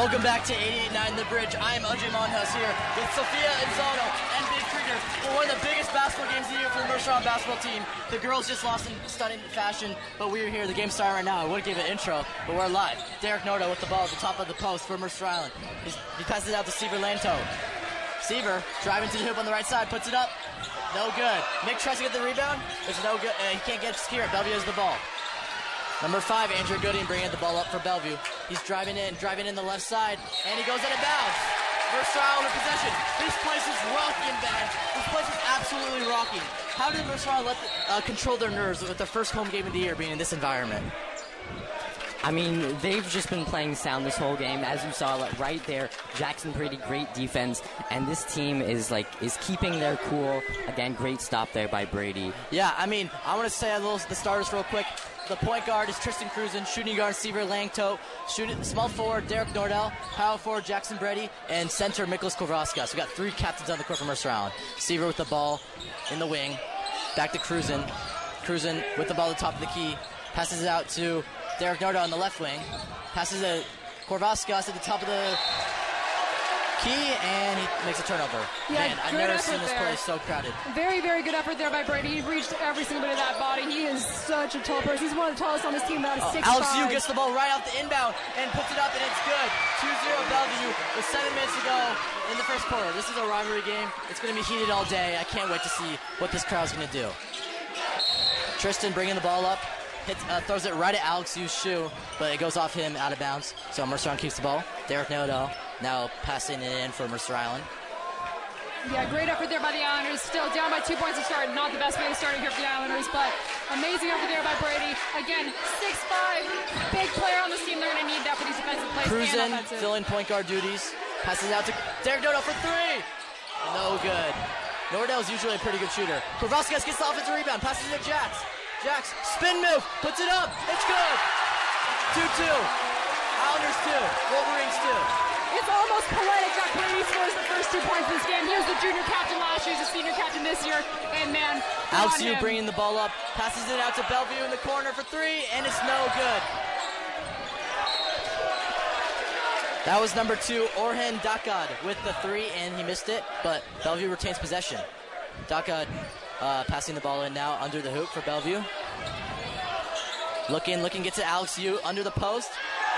Welcome back to 88.9 The Bridge. I'm Ajay Monhus here with Sophia Inzano and Big Krieger for one of the biggest basketball games of the year for the Mercer Island basketball team. The girls just lost in stunning fashion, but we're here. The game's starting right now. I would give an intro, but we're live. Derek Nordo with the ball at the top of the post for Mercer Island. He's, he passes it out to Seaver Lanto. Seaver driving to the hoop on the right side, puts it up. No good. Nick tries to get the rebound. It's no good. Uh, he can't get secure. Bellevue has the ball. Number five, Andrew Gooding bringing the ball up for Bellevue. He's driving in, driving in the left side, and he goes out of bounds. Island in possession. This place is rocking, man. This place is absolutely rocking. How did Island let the, uh, control their nerves with their first home game of the year being in this environment? I mean, they've just been playing sound this whole game, as you saw right there. Jackson Brady, great defense, and this team is like is keeping their cool. Again, great stop there by Brady. Yeah, I mean, I want to say a little the starters real quick. The point guard is Tristan Cruzen, shooting guard Seaver Lanto, shooting small forward Derek Nordell, power forward Jackson Brady, and center Miklos Korvaskas. So we got three captains on the court for Mercer Island. Seaver with the ball in the wing, back to Cruzen. Cruzen with the ball at the top of the key, passes it out to Derek Nordell on the left wing, passes it Korvaskas at the top of the key, and he makes a turnover. Yeah, Man, I've never seen this there. place so crowded. Very, very good effort there by Brady. He reached every single bit of that body. He is such a tall person. He's one of the tallest on this team, about Oh, six Alex Yu five. gets the ball right off the inbound and puts it up, and it's good. 2-0 Bellevue with seven minutes to go in the first quarter. This is a rivalry game. It's going to be heated all day. I can't wait to see what this crowd's going to do. Tristan bringing the ball up, hits, uh, throws it right at Alex Yu's shoe, but it goes off him out of bounds. So Mercer Island keeps the ball. Derek Nodo now passing it in for Mercer Island. Yeah, great effort there by the Islanders. Still down by two points to start. Not the best way to start here for the Islanders, but amazing effort there by Brady. Again, six-five, big player on this team. They're going to need that for these defensive plays Cruzen, filling point guard duties. Passes out to Derek Nodo for three. No good. Nordell's usually a pretty good shooter. Korvaskas gets the offensive rebound. Passes it to Jax. Jax, spin move. Puts it up. It's good. 2-2. Islanders 2. Wolverines 2. It's almost poetic that Brady scores the first two points in this game. He was the junior captain last year. He's a senior captain this year. And, man, on bringing the ball up. Passes it out to Bellevue in the corner for three, and it's no good. That was number two, Orhan Dakad with the three, and he missed it, but Bellevue retains possession. Dakad uh, passing the ball in now under the hoop for Bellevue. Looking, looking, gets to Alex Yu under the post.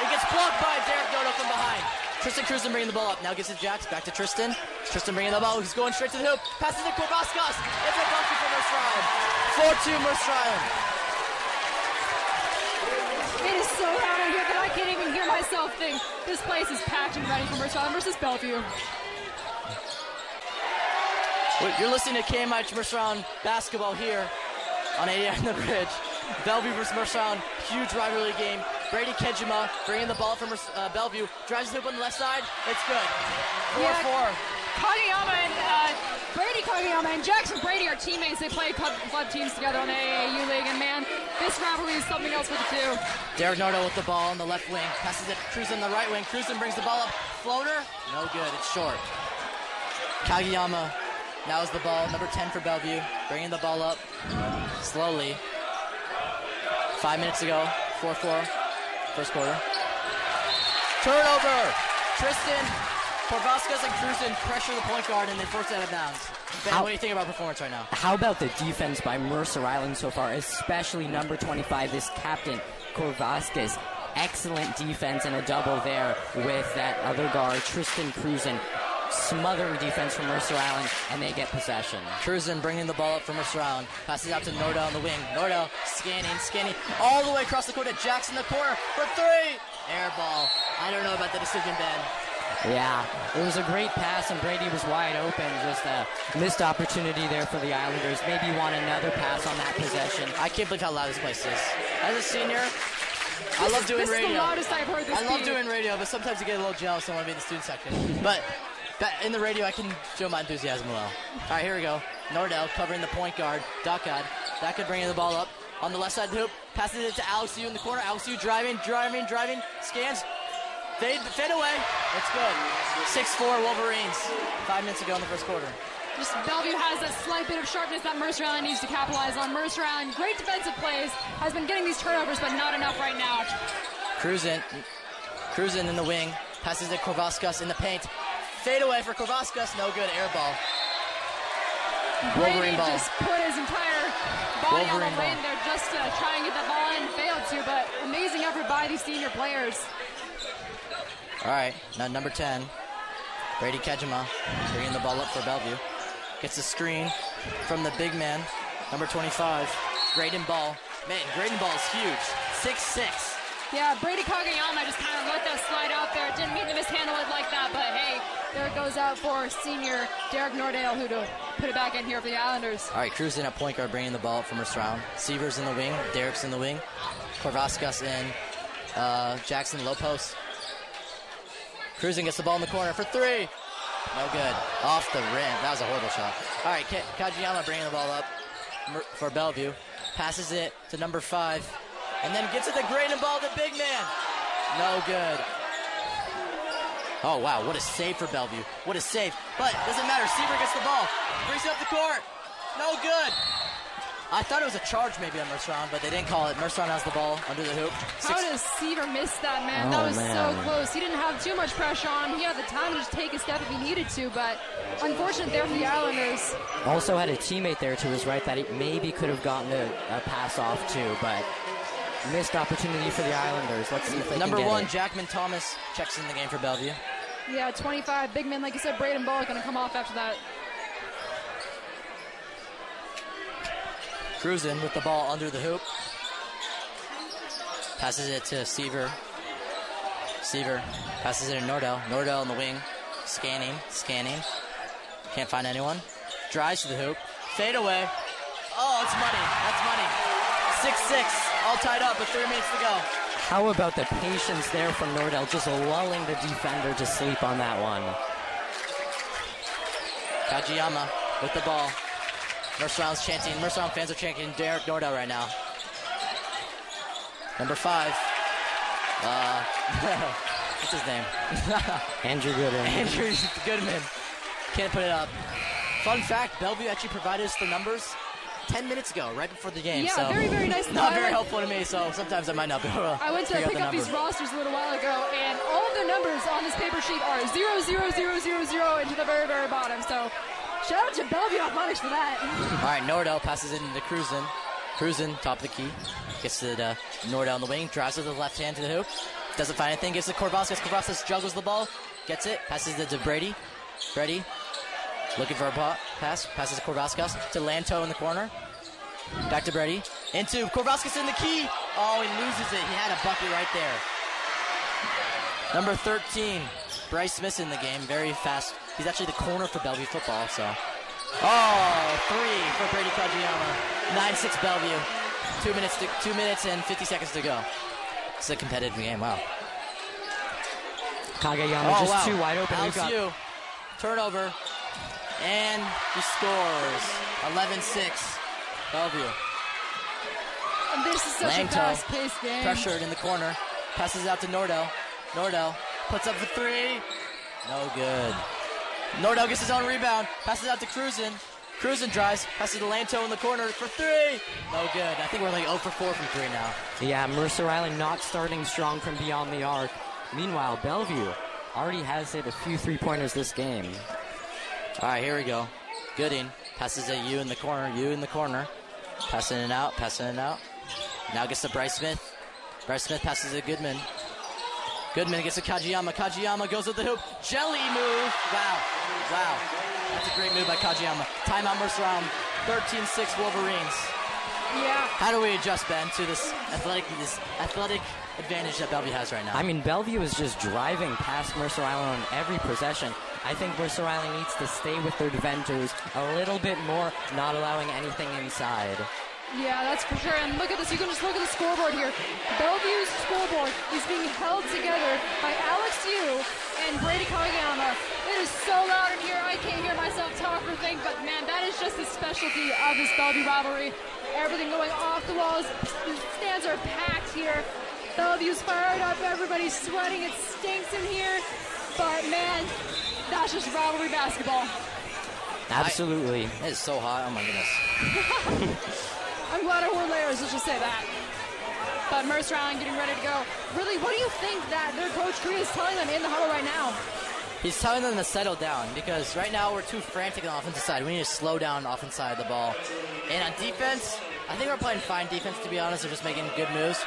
It gets blocked by Derek Dodo from behind. Tristan Cruzen bringing the ball up. Now gets to Jax. Back to Tristan. Tristan bringing the ball. He's going straight to the hoop. Passes to Korvaskas. It's a bucket for Mercer Island. 4-2 Mercer Island. It is so loud in here that I can't even hear myself think. This place is packed and ready for Mercer Island versus Bellevue. You're listening to KMI Mercer Island basketball here on 88 on the bridge. Bellevue versus Mercer Island, huge rivalry game. Brady Kageyama bringing the ball from uh, Bellevue, drives the hoop on the left side. It's good. 4-4. Kageyama and uh, Brady Kageyama and Jackson Brady are teammates. They play club, club teams together on the AAU league, and man, this rivalry is something else for the two. Derek Nardo with the ball on the left wing. Passes it to Cruzen the right wing. Cruzen brings the ball up. Floater. No good. It's short. Kageyama now is the ball. Number 10 for Bellevue. Bringing the ball up slowly. Five minutes to go. 4-4. First quarter. Turnover. Tristan, Korvaskas, and Cruzen pressure the point guard, and they force it out of bounds. Ben, How- what do you think about performance right now? How about the defense by Mercer Island so far, especially number 25, this captain, Korvaskas. Excellent defense and a double there with that other guard, Tristan Cruzen. Smothering defense from Mercer Island, and they get possession. Cruzen bringing the ball up from Mercer Island. Passes out to Nordell on the wing. Nordell scanning, scanning, all the way across the court to Jackson in the corner for three. Air ball. I don't know about the decision, Ben. Yeah, it was a great pass, and Brady was wide open. Just a missed opportunity there for the Islanders. Maybe you want another pass on that possession. I can't believe how loud this place is. As a senior, I love doing this radio. is the loudest I've heard this I love doing radio, but sometimes you get a little jealous and want to be in the student section. But but in the radio, I can show my enthusiasm well. All right, here we go. Nordell covering the point guard. Dakad. Dakad bringing the ball up on the left side of the hoop. Passes it to Alex Yu in the corner. Alex Yu driving, driving, driving. Scans. Fade, fade away. It's good. 6-4 Wolverines. Five minutes ago in the first quarter. Just Bellevue has that slight bit of sharpness that Mercer Island needs to capitalize on. Mercer Island, great defensive plays, has been getting these turnovers, but not enough right now. Cruzen. Cruzen in the wing. Passes it to Korvaskas in the paint. Fade away for Korvaskas. No good. Air ball. Brady Wolverine ball. just put his entire body on Wolverine the lane there just to try and get the ball in. Failed to, but amazing effort by these senior players. All right, now number 10, Brady Kageyama, bringing the ball up for Bellevue. Gets a screen from the big man, number 25, Graydon Ball. Man, Graydon Ball is huge. 6'6. Yeah, Brady Kageyama just kind of let that slide out there. Didn't mean to mishandle it like that, but hey, there it goes out for senior Derek Nordell, who to put it back in here for the Islanders. All right, Cruzen at point guard, bringing the ball up from first round. Seavers in the wing, Derek's in the wing, Korvaskas in, uh, Jackson low post. Cruzen gets the ball in the corner for three. No good. Off the rim. That was a horrible shot. All right, Kajiyama bringing the ball up for Bellevue. Passes it to number five. And then gets it to Graydon Ball, the big man. No good. Oh, wow. What a save for Bellevue. What a save. But doesn't matter. Seaver gets the ball. Brings it up the court. No good. I thought it was a charge maybe on Merceron, but they didn't call it. Merceron has the ball under the hoop. How Six- does Seaver miss that, man? Oh, that was man. so close. He didn't have too much pressure on him. He had the time to just take a step if he needed to, but unfortunate there for the Islanders. Also had a teammate there to his right that he maybe could have gotten a, a pass off to, but missed opportunity for the Islanders. Let's see if they Number can get one, it. Jackman Thomas checks in the game for Bellevue. Yeah, 25. Big men, like you said, Braden Bullock going to come off after that. Cruzen with the ball under the hoop. Passes it to Seaver. Seaver passes it to Nordell. Nordell in the wing. Scanning, scanning. Can't find anyone. Drives to the hoop. Fade away. Oh, it's money. That's money. 6-6. All tied up with three minutes to go. How about the patience there from Nordell, just lulling the defender to sleep on that one. Kajiyama with the ball. Merceron's chanting. Merceron fans are chanting Derek Nordell right now. Number five. Uh, what's his name? Andrew Goodman. Andrew Goodman. Can't put it up. Fun fact, Bellevue actually provided us the numbers 10 minutes ago, right before the game. Yeah, so very, very nice. Not very helpful to me, so sometimes I might not be able to I went to pick the up these rosters a little while ago, and all of the numbers on this paper sheet are 0, 0, 0, 0, 0 into the very, very bottom. So shout out to Bellevue Athletics for that. All right, Nordell passes it into Cruzen. Cruzen, top of the key. Gets it to Nordell in the wing. Drives with the left hand to the hoop. Doesn't find anything. Gives it to Korvaskas. Korvaskas juggles the ball. Gets it. Passes it to Brady. Brady. Looking for a pa- pass. Passes to Korvaskas. To Lanto in the corner. Back to Brady. Into Korvaskas in the key. Oh, he loses it. He had a bucket right there. Number 13. Bryce Smith in the game. Very fast. He's actually the corner for Bellevue football, so. Oh, three for Brady Kajiyama. 9-6 Bellevue. Two minutes to, two minutes and 50 seconds to go. It's a competitive game. Wow. Kageyama oh, just wow. too wide open. We've Alex got Yu. Turnover. And he scores. 11-6. Bellevue. And this is such a fast-paced game. Pressured in the corner. Passes out to Nordell. Nordell puts up the three. No good. Nordell gets his own rebound. Passes out to Cruzen. Cruzen drives. Passes to Lanto in the corner for three. No good. I think we're like 0 for 4 from three now. Yeah, Mercer Island not starting strong from beyond the arc. Meanwhile, Bellevue already has hit a few three pointers this game. All right, here we go. Gooding passes to Yu in the corner. Yu in the corner. Passing it out. Passing it out. Now gets to Bryce Smith. Bryce Smith passes to Goodman. Goodman gets to Kajiyama. Kajiyama goes with the hoop. Jelly move. Wow. Wow. That's a great move by Kajiyama. Timeout Mercer Island. 13-6 Wolverines. Yeah. How do we adjust, Ben, to this athletic this athletic advantage that Bellevue has right now? I mean, Bellevue is just driving past Mercer Island on every possession. I think Mercer Island needs to stay with their defenders a little bit more, not allowing anything inside. Yeah, that's for sure. And look at this. You can just look at the scoreboard here. Bellevue's scoreboard is being held together by Alex Yu and Brady Kageyama. It is so loud in here. I can't hear myself talk or think, but man, that is just the specialty of this Bellevue rivalry. Everything going off the walls. The stands are packed here. Bellevue's fired up. Everybody's sweating. It stinks in here. But man, that's just rivalry basketball. Absolutely. it is so hot. Oh my goodness. I'm glad I wore layers. Let's just say that. But Mercer Island getting ready to go. Really, what do you think that their coach Cree is telling them in the huddle right now? He's telling them to settle down because right now we're too frantic on the offensive side. We need to slow down the offensive side of the ball. And on defense, I think we're playing fine defense to be honest. We're just making good moves.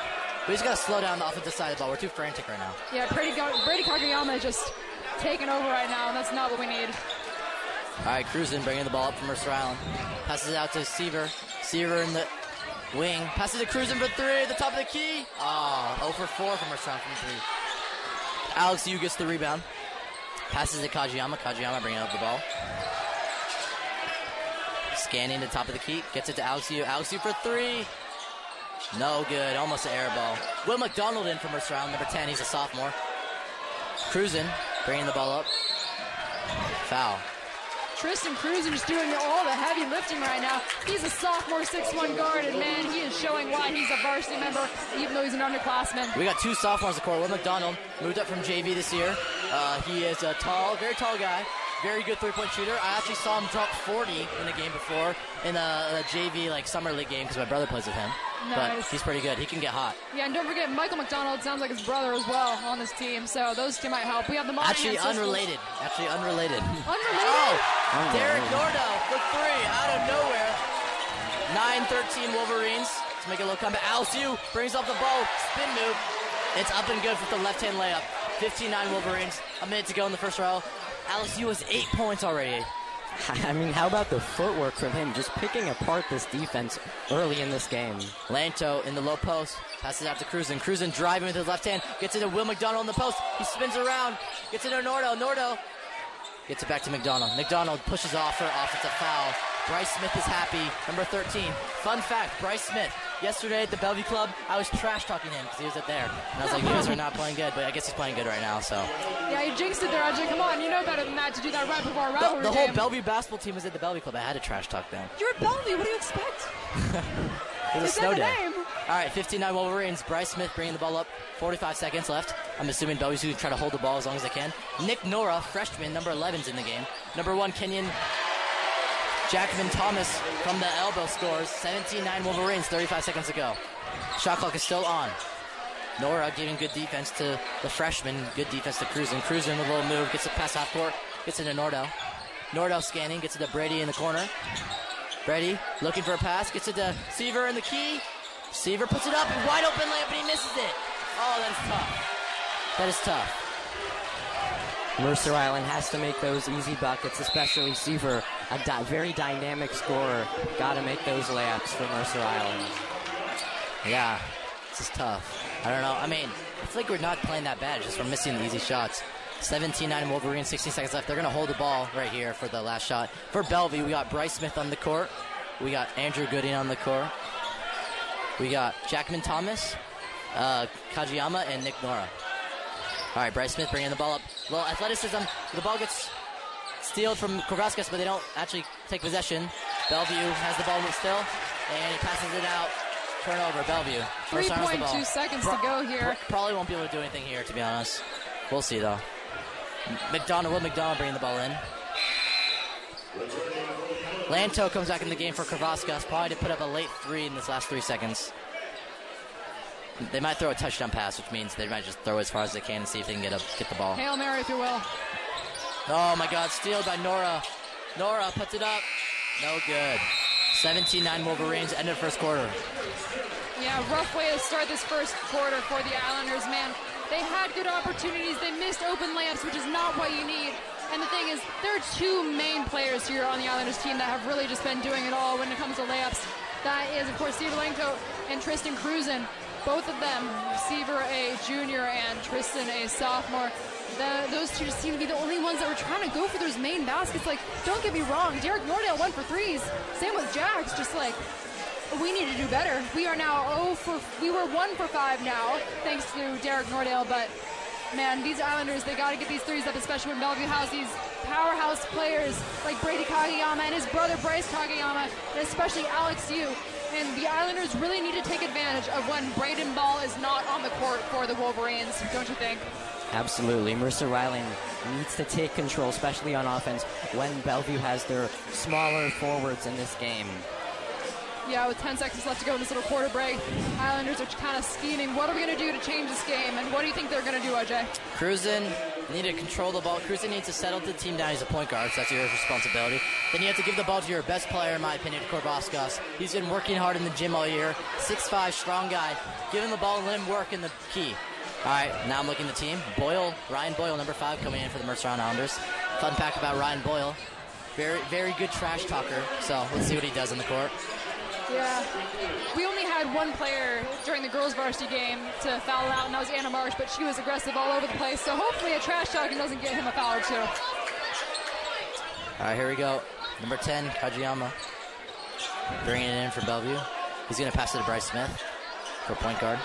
We just gotta slow down the offensive side of the ball. We're too frantic right now. Yeah, Brady, Brady Kageyama is just taking over right now, and that's not what we need. All right, Cruzen bringing the ball up from Mercer Island. Passes it out to Seaver. Seaver in the wing. Passes to Cruzen for three at the top of the key. Ah, oh, 0 for 4 from Mercer Island from three. Alex Yu gets the rebound. Passes to Kageyama. Kageyama bringing up the ball. Scanning the top of the key. Gets it to Alex Yu. Alex Yu for three. No good. Almost an air ball. Will McDonald in from Mercer Island. Number 10. He's a sophomore. Cruzen bringing the ball up. Foul. Tristan Cruzen just doing all the heavy lifting right now. He's a sophomore 6'1 guard, and man, he is showing why he's a varsity member, even though he's an underclassman. We got two sophomores on the court. Will McDonald moved up from JV this year. Uh, he is a tall, very tall guy. Very good three-point shooter. I actually saw him drop 40 in a game before in a, a JV like summer league game because my brother plays with him. Nice. But he's pretty good. He can get hot. Yeah, and don't forget Michael McDonald sounds like his brother as well on this team, so those two might help. We have the actually unrelated. Actually unrelated. Unrelated. oh, oh Derek Nordo for three out of nowhere. 9-13 Wolverines to make a little comeback. Alsu brings up the ball, spin move. It's up and good for the left-hand layup. 15-9 Wolverines. A minute to go in the first row. Alex Yu has eight points already. I mean, how about the footwork from him, just picking apart this defense early in this game? Lanto in the low post, passes out to Cruzen. Cruzen driving with his left hand, gets it to Will McDonald in the post. He spins around, gets it to Nordo. Nordo gets it back to McDonald. McDonald pushes off for offensive foul. Bryce Smith is happy. Number 13. Fun fact: Bryce Smith. Yesterday at the Bellevue Club, I was trash talking him because he was up there, and I was like, "You guys are not playing good," but I guess he's playing good right now. So. Yeah, you jinxed it there, Ajay. Come on, you know better than that to do that right before our rivalry The, the whole game. Bellevue basketball team was at the Bellevue Club. I had to trash talk them. You're at Bellevue. What do you expect? It was a snow day. name? All right, 59 Wolverines. Bryce Smith bringing the ball up. 45 seconds left. I'm assuming Bellevue's going to try to hold the ball as long as they can. Nick Nora, freshman, number 11's in the game. Number one, Kenyon Jackman Thomas from the elbow scores. 17-9 Wolverines, 35 seconds ago. go. Shot clock is still on. Nora giving good defense to the freshman. Good defense to Cruzen. Cruzen with a little move. Gets it past half court. Gets it to Nordo. Nordo scanning. Gets it to Brady in the corner. Brady looking for a pass. Gets it to Seaver in the key. Seaver puts it up. Wide open layup, but he misses it. Oh, that is tough. That is tough. Mercer Island has to make those easy buckets, especially Seaver, a di- very dynamic scorer. Got to make those layups for Mercer Island. Yeah, this is tough. I don't know. I mean, I feel like we're not playing that bad. Just we're missing the easy shots. 17-9 Wolverines, 16 seconds left. They're going to hold the ball right here for the last shot. For Bellevue, we got Bryce Smith on the court. We got Andrew Gooding on the court. We got Jackman Thomas, uh, Kajiyama, and Nick Nora. All right, Bryce Smith bringing the ball up. Little athleticism. The ball gets stealed from Korvaskas, but they don't actually take possession. Bellevue has the ball still, and he passes it out. Turnover, Bellevue. First time has the ball. 3.2 seconds to go here. Pro- probably won't be able to do anything here, to be honest. We'll see, though. McDonald, Will McDonald bringing the ball in. Lanto comes back in the game for Korvaskas, probably to put up a late three in this last three seconds. They might throw a touchdown pass, which means they might just throw as far as they can and see if they can get up, get the ball. Hail Mary, if you will. Oh my God, steal by Nora. Nora puts it up. No good. 17-9 Wolverines, end of first quarter. Yeah, rough way to start this first quarter for the Islanders, man. They had good opportunities. They missed open layups, which is not what you need. And the thing is, there are two main players here on the Islanders team that have really just been doing it all when it comes to layups. That is, of course, Seaver Lanto and Tristan Cruzen. Both of them, Seaver a junior and Tristan a sophomore. The, those two seem to be the only ones that were trying to go for those main baskets. Like, don't get me wrong, Derek Nordell went for threes. Same with Jax. Just like, we need to do better. We are now 0 for we were 1 for 5 now thanks to Derek Nordell, but man, these Islanders they got to get these threes up, especially when Bellevue has these powerhouse players like Brady Kageyama and his brother Bryce Kageyama, and especially Alex Yu. And the Islanders really need to take advantage of when Braden Ball is not on the court for the Wolverines, don't you think? Absolutely. Mercer Island needs to take control, especially on offense, when Bellevue has their smaller forwards in this game. Yeah, with 10 seconds left to go in this little quarter break, Islanders are kind of scheming. What are we going to do to change this game, and what do you think they're going to do, AJ? Cruzen need to control the ball. Cruzen needs to settle the team down. He's a point guard, so that's your responsibility. Then you have to give the ball to your best player, in my opinion, Korvaskas. He's been working hard in the gym all year. 6'5", strong guy. Give him the ball and let him work in the key. All right, now I'm looking at the team. Boyle, Ryan Boyle, number five, coming in for the Mercer Islanders. Fun fact about Ryan Boyle, very, very good trash talker. So let's see what he does in the court. Yeah. We only had one player during the girls' varsity game to foul out, and that was Anna Marsh, but she was aggressive all over the place. So hopefully a trash talking doesn't get him a foul or two. All right, here we go. Number 10, Kajiyama. Bringing it in for Bellevue. He's going to pass it to Bryce Smith for point guard.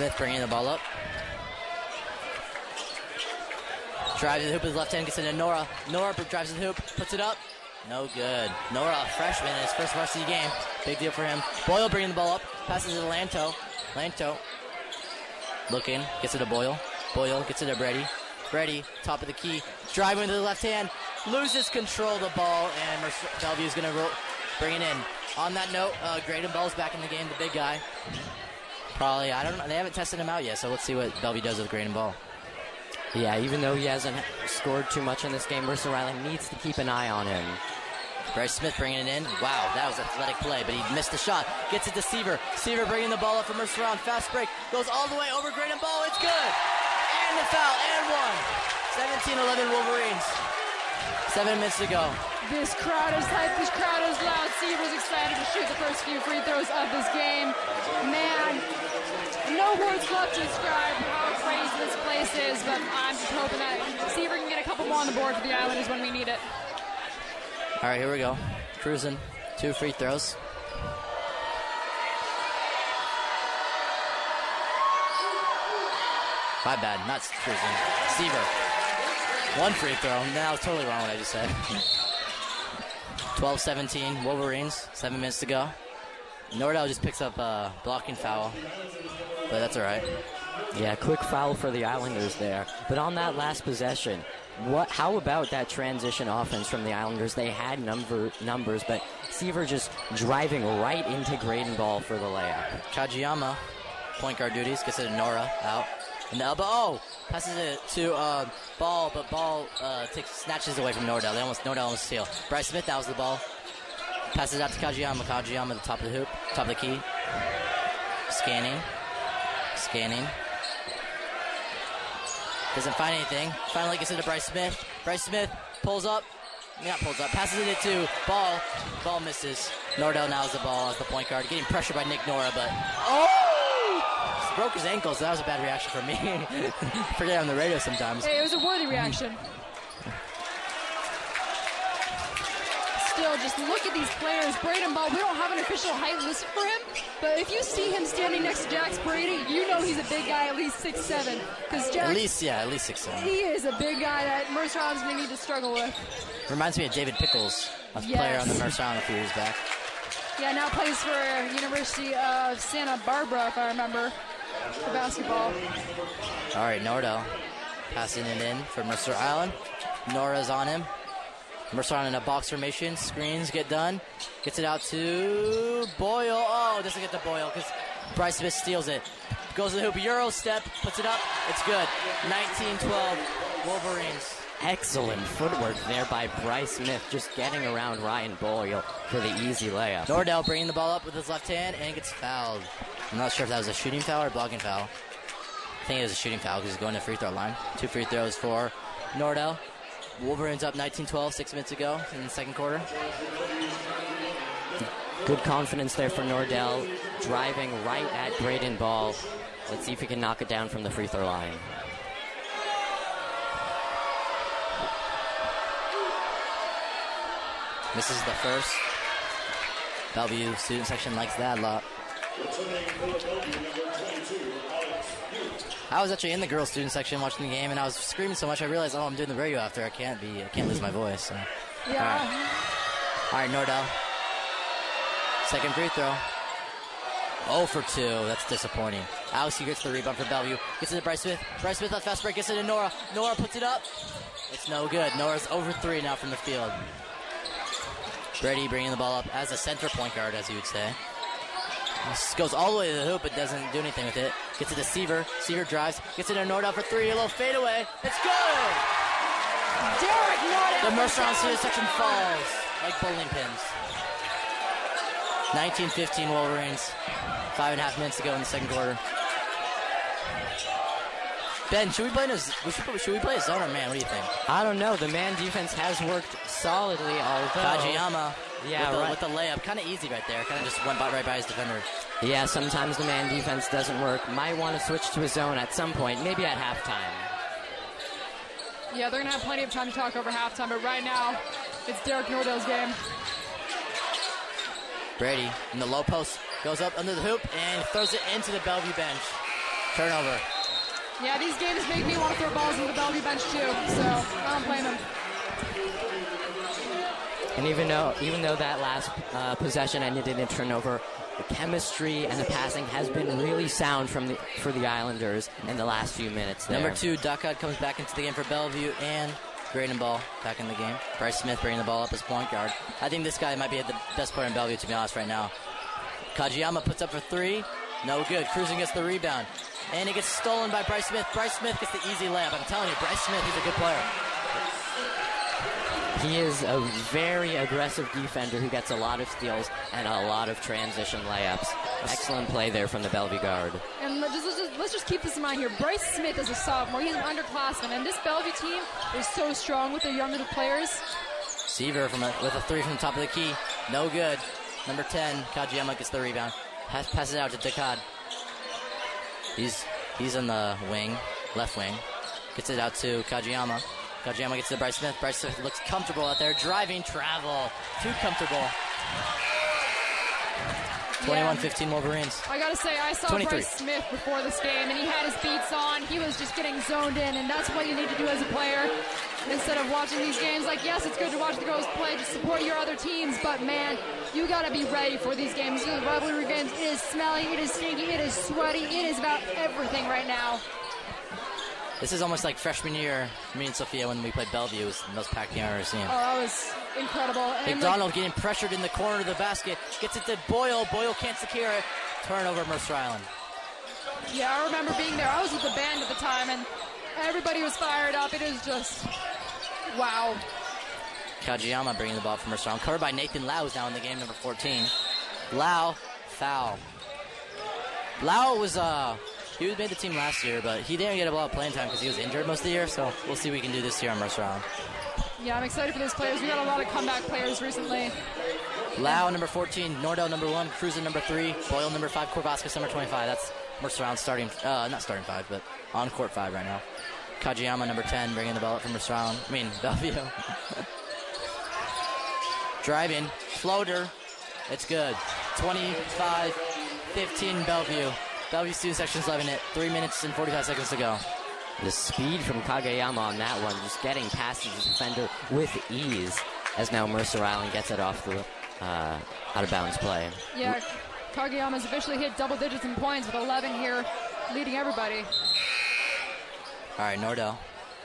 Smith bringing the ball up. Drives the hoop with his left hand, gets it to Nora. Nora drives the hoop, puts it up. No good. Nora, freshman in his first varsity game. Big deal for him. Boyle bringing the ball up, passes it to Lanto. Lanto looking, gets it to Boyle. Boyle gets it to Brady. Brady, top of the key, driving to the left hand, loses control of the ball, and Mercer- is going to bring it in. On that note, uh, Graydon Ball's back in the game, the big guy. Probably, I don't know, they haven't tested him out yet, so let's see what Bellevue does with Graydon Ball. Yeah, even though he hasn't scored too much in this game, Mercer Island needs to keep an eye on him. Bryce Smith bringing it in. Wow, that was athletic play, but he missed the shot. Gets it to Seaver. Seaver bringing the ball up for Mercer Island. Fast break. Goes all the way over Graydon Ball. It's good. And the foul. And one. 17-11 Wolverines. Seven minutes to go. This crowd is hype. This crowd is loud. Seaver's excited to shoot the first few free throws of this game. Man, no words left to describe how crazy this place is, but I'm just hoping that Seaver can get a couple more on the board for the Islanders when we need it. All right, here we go. Cruzen. Two free throws. My bad, not Cruzen. Seaver. One free throw. Now totally wrong what I just said. 12-17 Wolverines. Seven minutes to go. Nordell just picks up a blocking foul, but that's all right. Yeah, quick foul for the Islanders there. But on that last possession, what? How about that transition offense from the Islanders? They had number numbers, but Seaver just driving right into Graydon Ball for the layup. Kajiyama, point guard duties, gets it to Nora out. And the elbow, oh, passes it to uh, Ball, but Ball uh, takes snatches away from Nordell. They almost Nordell almost steal. Bryce Smith, that was the ball. Passes out to Kajiyama. Kajiyama at the top of the hoop, top of the key. Scanning, scanning. Doesn't find anything. Finally gets it to Bryce Smith. Bryce Smith pulls up. Not pulls up. Passes it to Ball. Ball misses. Nordell now has the ball as the point guard. Getting pressure by Nick Nora, but oh! Broke his ankle, so that was a bad reaction for me. Forget on the radio sometimes. Hey, it was a worthy reaction. Still, just look at these players. Braden Ball, we don't have an official height list for him, but if you see him standing next to Jax Brady, you know he's a big guy, at least six seven. Because Jax, At least, yeah, at least six seven. he is a big guy that Mercer Island's going to need to struggle with. Reminds me of David Pickles, a Yes. player on the Mercer Island a few years back. Yeah, now plays for University of Santa Barbara, if I remember, for basketball. All right, Nordell passing it in for Mercer Island. Nora's on him. Mercer in a box formation. Screens get done. Gets it out to Boyle. Oh, doesn't get to Boyle because Bryce Smith steals it. Goes to the hoop. Euro step. Puts it up. It's good. 19-12 Wolverines. Excellent footwork there by Bryce Smith, just getting around Ryan Boyle for the easy layup. Nordell bringing the ball up with his left hand and gets fouled. I'm not sure if that was a shooting foul or a blocking foul. I think it was a shooting foul because he's going to free throw line. Two free throws for Nordell. Wolverines up 19-12, six minutes ago in the second quarter. Good confidence there for Nordell, driving right at Braden Ball. Let's see if he can knock it down from the free throw line. This is the first. Bellevue student section likes that a lot. I was actually in the girls student section watching the game, and I was screaming so much I realized, oh, I'm doing the radio after. I can't be, I can't lose my voice. So. Yeah. All right, Nordell. Second free throw. 0 for 2. That's disappointing. Alex gets the rebound for Bellevue. Gets it to Bryce Smith. Bryce Smith on fast break. Gets it to Nora. Nora puts it up. It's no good. Nora's over 3 now from the field. Brady bringing the ball up as a center point guard, as you would say. This goes all the way to the hoop, but doesn't do anything with it. Gets it to Seaver. Seaver drives. Gets it to Nordell for three. A little fadeaway. It's good. Derek Nordell. The Mercer on for student section falls like bowling pins. 19-15 Wolverines. Five and a half minutes to go in the second quarter. Ben, should we play in a, z- should, should we play a zone or man? What do you think? I don't know. The man defense has worked solidly, although. Kajiyama Yeah, with, the, right. with the layup. Kind of easy right there. Kind of just went by, right by his defender. Yeah, sometimes the man defense doesn't work. Might want to switch to a zone at some point, maybe at halftime. Yeah, they're gonna have plenty of time to talk over halftime, but right now, it's Derek Nordell's game. Brady in the low post goes up under the hoop and throws it into the Bellevue bench. Turnover. Yeah, these games make me want to throw balls into the Bellevue bench too, so I don't blame him. And even though even though that last uh, possession ended in a turnover, the chemistry and the passing has been really sound from the for the Islanders in the last few minutes. There. Number two, Dakad comes back into the game for Bellevue and Graydon Ball back in the game. Bryce Smith bringing the ball up as point guard. I think this guy might be the best player in Bellevue, to be honest, right now. Kajiyama puts up for three. No good. Cruzen gets the rebound. And it gets stolen by Bryce Smith. Bryce Smith gets the easy layup. I'm telling you, Bryce Smith, he's a good player. He is a very aggressive defender who gets a lot of steals and a lot of transition layups. Excellent play there from the Bellevue guard. And let's just, let's just, keep this in mind here. Bryce Smith is a sophomore. He's an underclassman, and this Bellevue team is so strong with their younger players. Seaver from a, with a three from the top of the key. No good. Number 10, Kajiyama gets the rebound. Pass, passes it out to Dakad. He's he's on the wing, left wing. Gets it out to Kajiyama. Kajiyama gets to Bryce Smith. Bryce Smith looks comfortable out there. Driving, travel. Too comfortable. 21-15 Wolverines. I gotta say, I saw 23. Bryce Smith before this game, and he had his beats on. He was just getting zoned in, and that's what you need to do as a player. Instead of watching these games, like yes, it's good to watch the girls play to support your other teams, but man, you gotta be ready for these games. These rivalry games. It is smelly, it is stinky, it is sweaty, it is about everything right now. This is almost like freshman year me and Sophia when we played Bellevue. It was the most packed game I've ever seen. Oh, that was incredible. And like, McDonald getting pressured in the corner of the basket. Gets it to Boyle. Boyle can't secure it. Turnover, Mercer Island. yeah, I remember being there. I was with the band at the time, and everybody was fired up. It is just wow. Kajiyama bringing the ball from Mercer Island. Covered by Nathan Lau is now in the game, number 14. Lau, foul. Lau was, uh, he was made the team last year, but he didn't get a lot of playing time because he was injured most of the year, so we'll see what we can do this year on Mercer Island. Yeah, I'm excited for those players. We got a lot of comeback players recently. Lau, number 14. Nordell, number 1. Cruzen, number 3. Boyle, number 5. Korvaskas, number 25. That's Mercer Island starting, uh, not starting 5, but on court 5 right now. Kajiyama, number 10, bringing the ball up from Mercer Island. I mean, Bellevue. Driving, floater. It's good. 25 15 Bellevue. Bellevue student section's loving it. 3 minutes and 45 seconds to go. The speed from Kageyama on that one, just getting past his defender with ease, as now Mercer Island gets it off the uh, out of bounds play. Yeah, Kageyama's officially hit double digits in points with 11 here, leading everybody. All right, Nordell,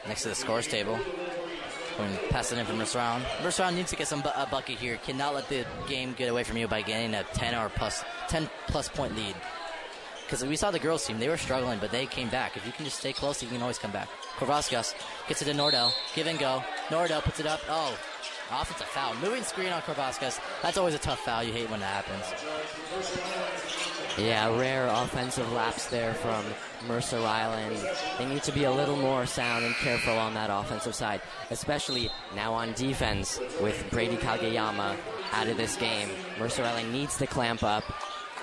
next to the scores table. Going to pass it in from Mercer Island. Mercer Island needs to get some bu- a bucket here. Cannot let the game get away from you by getting a 10 or plus 10 plus point lead. Because we saw the girls team, they were struggling, but they came back. If you can just stay close, you can always come back. Korvaskas gets it to Nordell. Give and go. Nordell puts it up. Oh, offensive foul. Moving screen on Korvaskas. That's always a tough foul. You hate when that happens. Yeah, rare offensive laps there from Mercer Island. They need to be a little more sound and careful on that offensive side, especially now on defense with Brady Kageyama out of this game. Mercer Island needs to clamp up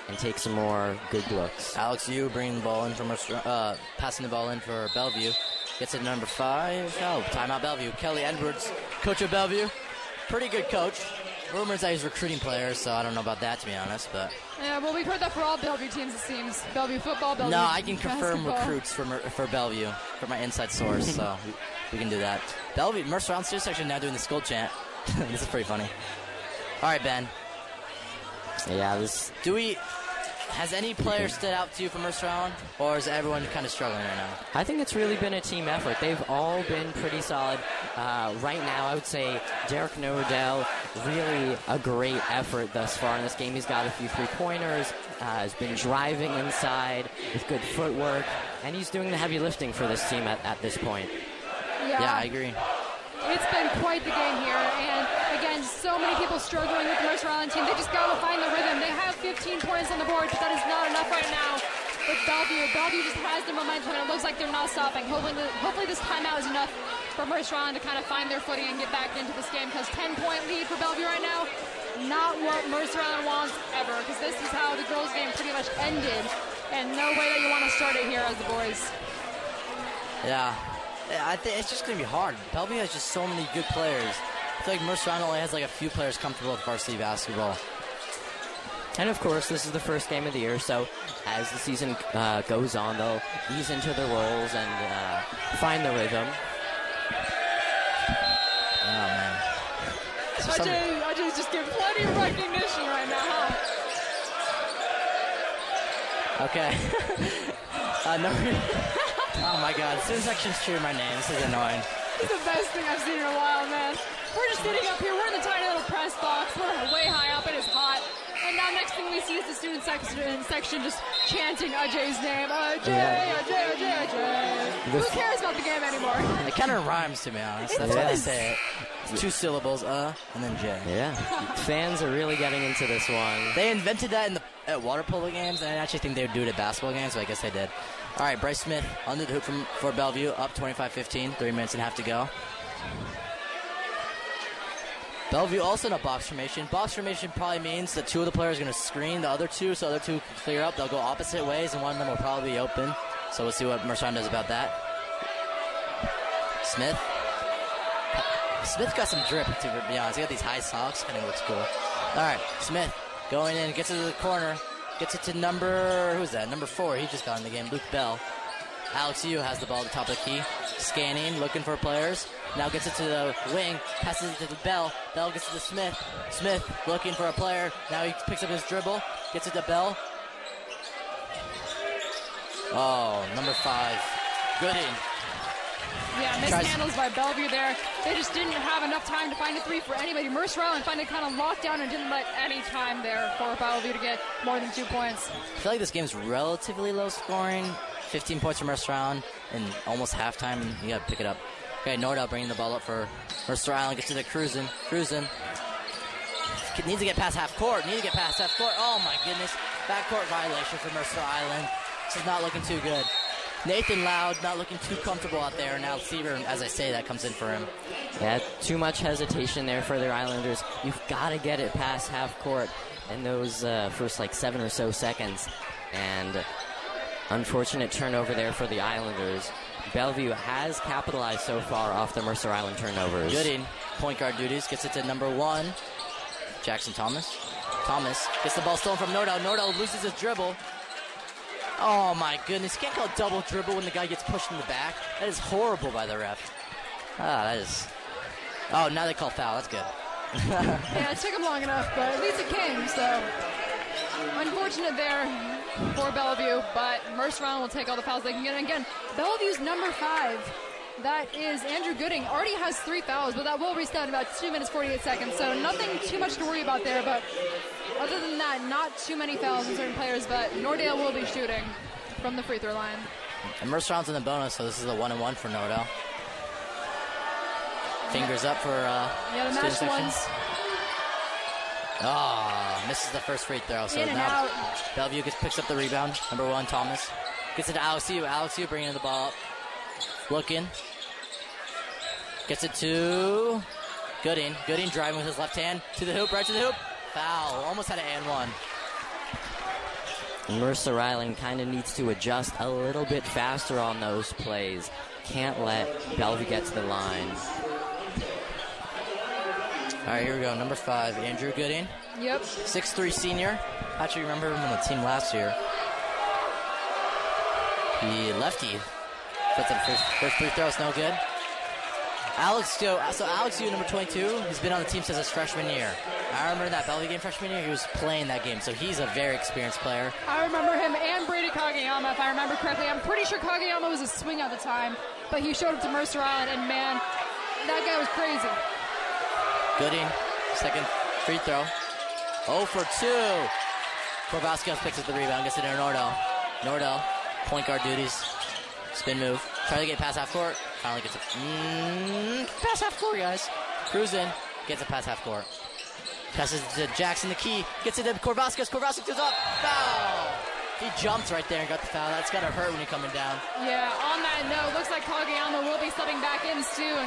and take some more good looks. Alex Yu bringing the ball in from Mercer, uh, passing the ball in for Bellevue. Gets it to number five. Oh, timeout Bellevue. Kelly Edwards, coach of Bellevue. Pretty good coach. Rumors that he's recruiting players, so I don't know about that to be honest. But Yeah, well, we've heard that for all Bellevue teams, it seems. Bellevue football, Bellevue no, I can confirm basketball. recruits for for Bellevue for my inside source, so we, we can do that. Bellevue, Mercer on student section now doing the skull chant. this is pretty funny. All right, Ben. Yeah, this Do we has any player stood out to you from Mercer Island, or is everyone kind of struggling right now? I think it's really been a team effort. They've all been pretty solid. Uh, right now, I would say Derek Nordell, really a great effort thus far in this game. He's got a few three pointers, uh, has been driving inside with good footwork, and he's doing the heavy lifting for this team at, at this point. Yeah, I agree. It's been quite the game here, and again, so many people struggling with the Mercer Island team. They just got to find the rhythm. They have 15 points on the board, but that is not enough right now. With Bellevue, Bellevue just has the momentum, and it looks like they're not stopping. Hopefully, hopefully this timeout is enough for Mercer Island to kind of find their footing and get back into this game. Because 10 point lead for Bellevue right now, not what Mercer Island wants ever. Because this is how the girls' game pretty much ended, and no way that you want to start it here as the boys. Yeah, I think it's just going to be hard. Bellevue has just so many good players. I feel like Mercer Island only has like a few players comfortable with varsity basketball. And of course, this is the first game of the year, so as the season uh, goes on, they'll ease into their roles and uh, find the rhythm. Oh man. So some- Ajay, Ajay's just getting plenty of recognition right now, huh? Okay. uh, no. oh my God! As section's cheering my name, this is annoying. This is the best thing I've seen in a while, man. We're just sitting up here. We're in the tiny little press box. We're way high up. It is hot. And now next thing we see is the student section, section just chanting Ajay's name. Ajay, Yeah. Ajay, Ajay, Ajay. Who cares about the game anymore? It kind of rhymes to me, honest. That's It why they say it. It's two syllables, uh, and then J. Yeah, fans are really getting into this one. They invented that in the at water polo games, and I actually think they would do it at basketball games, so I guess they did. All right, Bryce Smith under the hoop from, for Bellevue, up 25-15, three minutes and a half to go. Bellevue also in a box formation. Box formation probably means that two of the players are going to screen the other two, so the other two can clear up. They'll go opposite ways, and one of them will probably be open. So we'll see what Mercer does about that. Smith. Smith got some drip, to be honest. He got these high socks, kind it looks cool. All right, Smith going in, gets it to the corner, gets it to number who's that? Number four. He just got in the game. Luke Bell. Alex Yu has the ball at the top of the key, scanning, looking for players. Now gets it to the wing, passes it to Bell. Bell gets it to Smith. Smith looking for a player. Now he picks up his dribble, gets it to Bell. Oh, number five, Gooding. Yeah, mishandles by Bellevue there. They just didn't have enough time to find a three for anybody. Mercer Island finally kind of locked down and didn't let any time there for Bellevue to get more than two points. I feel like this game's relatively low scoring. 15 points from Mercer Island in almost halftime. And you gotta pick it up. Okay, Nordell bringing the ball up for Mercer Island. Gets to the Cruzen. Cruzen. Needs to get past half court. Need to get past half court. Oh my goodness. Backcourt violation for Mercer Island. This is not looking too good. Nathan Lau not looking too comfortable out there. Now Seaver, as I say, that comes in for him. Yeah, too much hesitation there for their Islanders. You've got to get it past half court in those uh, first like seven or so seconds. And unfortunate turnover there for the Islanders. Bellevue has capitalized so far off the Mercer Island turnovers. Gooding, point guard duties, gets it to number one, Jackson Thomas. Thomas gets the ball stolen from Nordell. Nordell loses his dribble. Oh my goodness, you can't call double dribble when the guy gets pushed in the back. That is horrible by the ref. Ah, that is. Oh, now they call foul. That's good. Yeah, it took him long enough, but at least it came, so unfortunate there for Bellevue, but Mercer Island will take all the fouls they can get. And again, Bellevue's number five. That is Andrew Gooding. Already has three fouls, but that will restart in about two minutes, 48 seconds. So nothing too much to worry about there. But other than that, not too many fouls in certain players. But Nordell will be shooting from the free throw line. And Mercer rounds in the bonus, so this is a one and one for Nordell. Fingers up for uh, Yeah, the match ones Oh, misses the first free throw. So now out. Bellevue gets picks up the rebound. Number one, Thomas gets it to Alex Yu. Alex Yu bringing the ball up, looking, gets it to Gooding. Gooding driving with his left hand to the hoop, right to the hoop. Foul. Almost had an and one. Mercer Island kind of needs to adjust a little bit faster on those plays. Can't let Bellevue get to the line. All right, here we go. Number five, Andrew Gooding, Yep. 6'3 senior. Actually, remember him on the team last year. He lefty. Puts up first, first free throw. It's no good. Alex Yu, so Alex Yu, number 22, he's been on the team since his freshman year. I remember that Bellevue game freshman year, he was playing that game, so he's a very experienced player. I remember him and Brady Kageyama, if I remember correctly. I'm pretty sure Kageyama was a swing at the time, but he showed up to Mercer Island, and man, that guy was crazy. Gooding, second free throw. 0 for 2. Korvaskas picks up the rebound, gets it to Nordell. Nordell, point guard duties. Spin move. Try to get past half court. Finally gets it. Mm, past half court, guys. Cruzen. Gets it past half court. Passes to Jackson, the key. Gets it to Korvaskas. Korvaskas goes up. Foul. He jumped right there and got the foul. That's got to hurt when you're coming down. Yeah, on that note, looks like Kageyama will be stepping back in soon.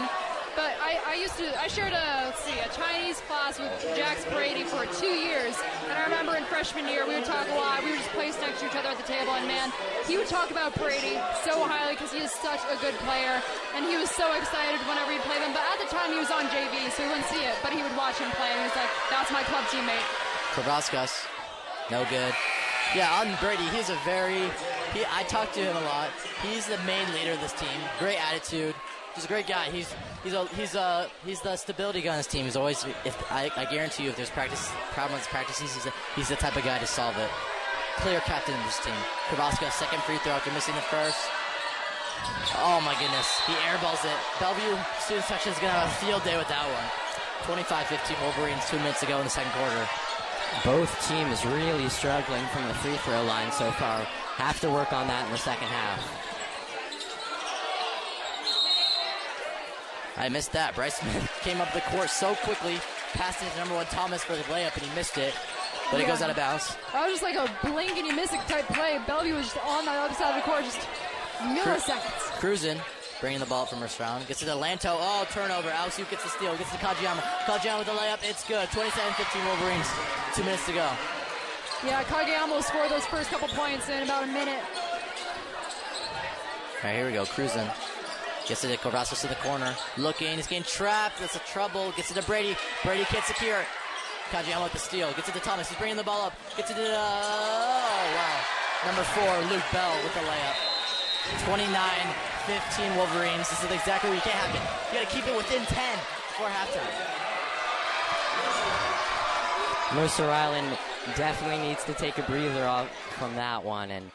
But I, I used to, I shared a, see, a Chinese class with Jax Brady for two years. And I remember in freshman year, we would talk a lot. We would just place next to each other at the table. And man, he would talk about Brady so highly because he is such a good player. And he was so excited whenever he'd play them. But at the time, he was on JV, so he wouldn't see it. But he would watch him play. And he was like, that's my club teammate. Korvaskas, no good. Yeah, on Brady, he's a very, he, I talked to him a lot. He's the main leader of this team. Great attitude. He's a great guy. He's he's a he's a he's the stability guy on his team. He's always if I, I guarantee you if there's practice problems practices he's a, he's the type of guy to solve it. Clear captain of this team. Korvaskas second free throw after missing the first. Oh my goodness, he airballs it. Bellevue student section is gonna have a field day with that one. 25-15 Wolverines two minutes ago in the second quarter. Both teams really struggling from the free throw line so far. Have to work on that in the second half. I missed that. Bryce Smith came up the court so quickly, passed it to number one Thomas for the layup, and he missed it. But it goes out of bounds. That was just like a blink and you miss it type play. Bellevue was just on the other side of the court, just milliseconds. Cruzen, bringing the ball from first round. Gets it to Lanto. Oh, turnover. Alsu gets the steal. Gets it to Kageyama. Kageyama with the layup. It's good. 27-15 Wolverines. Two minutes to go. Yeah, Kageyama will score those first couple points in about a minute. All right, here we go. Cruzen. Gets it to Korvaskas to the corner. Looking. He's getting trapped. That's a trouble. Gets it to Brady. Brady can't secure it. With the steal. Gets it to Thomas. He's bringing the ball up. Gets it to, uh, oh, wow. Number four, Luke Bell with the layup. 29-15 Wolverines. This is exactly what you can't happen. You got to keep it within 10 before halftime. Mercer Island definitely needs to take a breather off from that one. And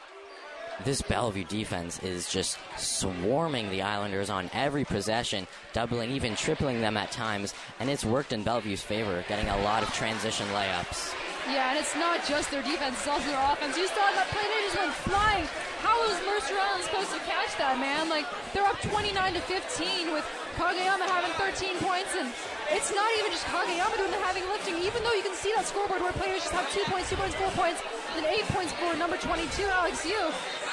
this Bellevue defense is just swarming the Islanders on every possession, doubling, even tripling them at times. And it's worked in Bellevue's favor, getting a lot of transition layups. Yeah, and it's not just their defense, it's also their offense. You saw that play, they just went flying. How was Mercer Island supposed to catch that, man? Like, they're up 29 to 15 with Kageyama having 13 points, and it's not even just Kageyama doing the heavy lifting, even though you can see that scoreboard where players just have two points, two points, four points, then eight points for number 22, Alex Yu.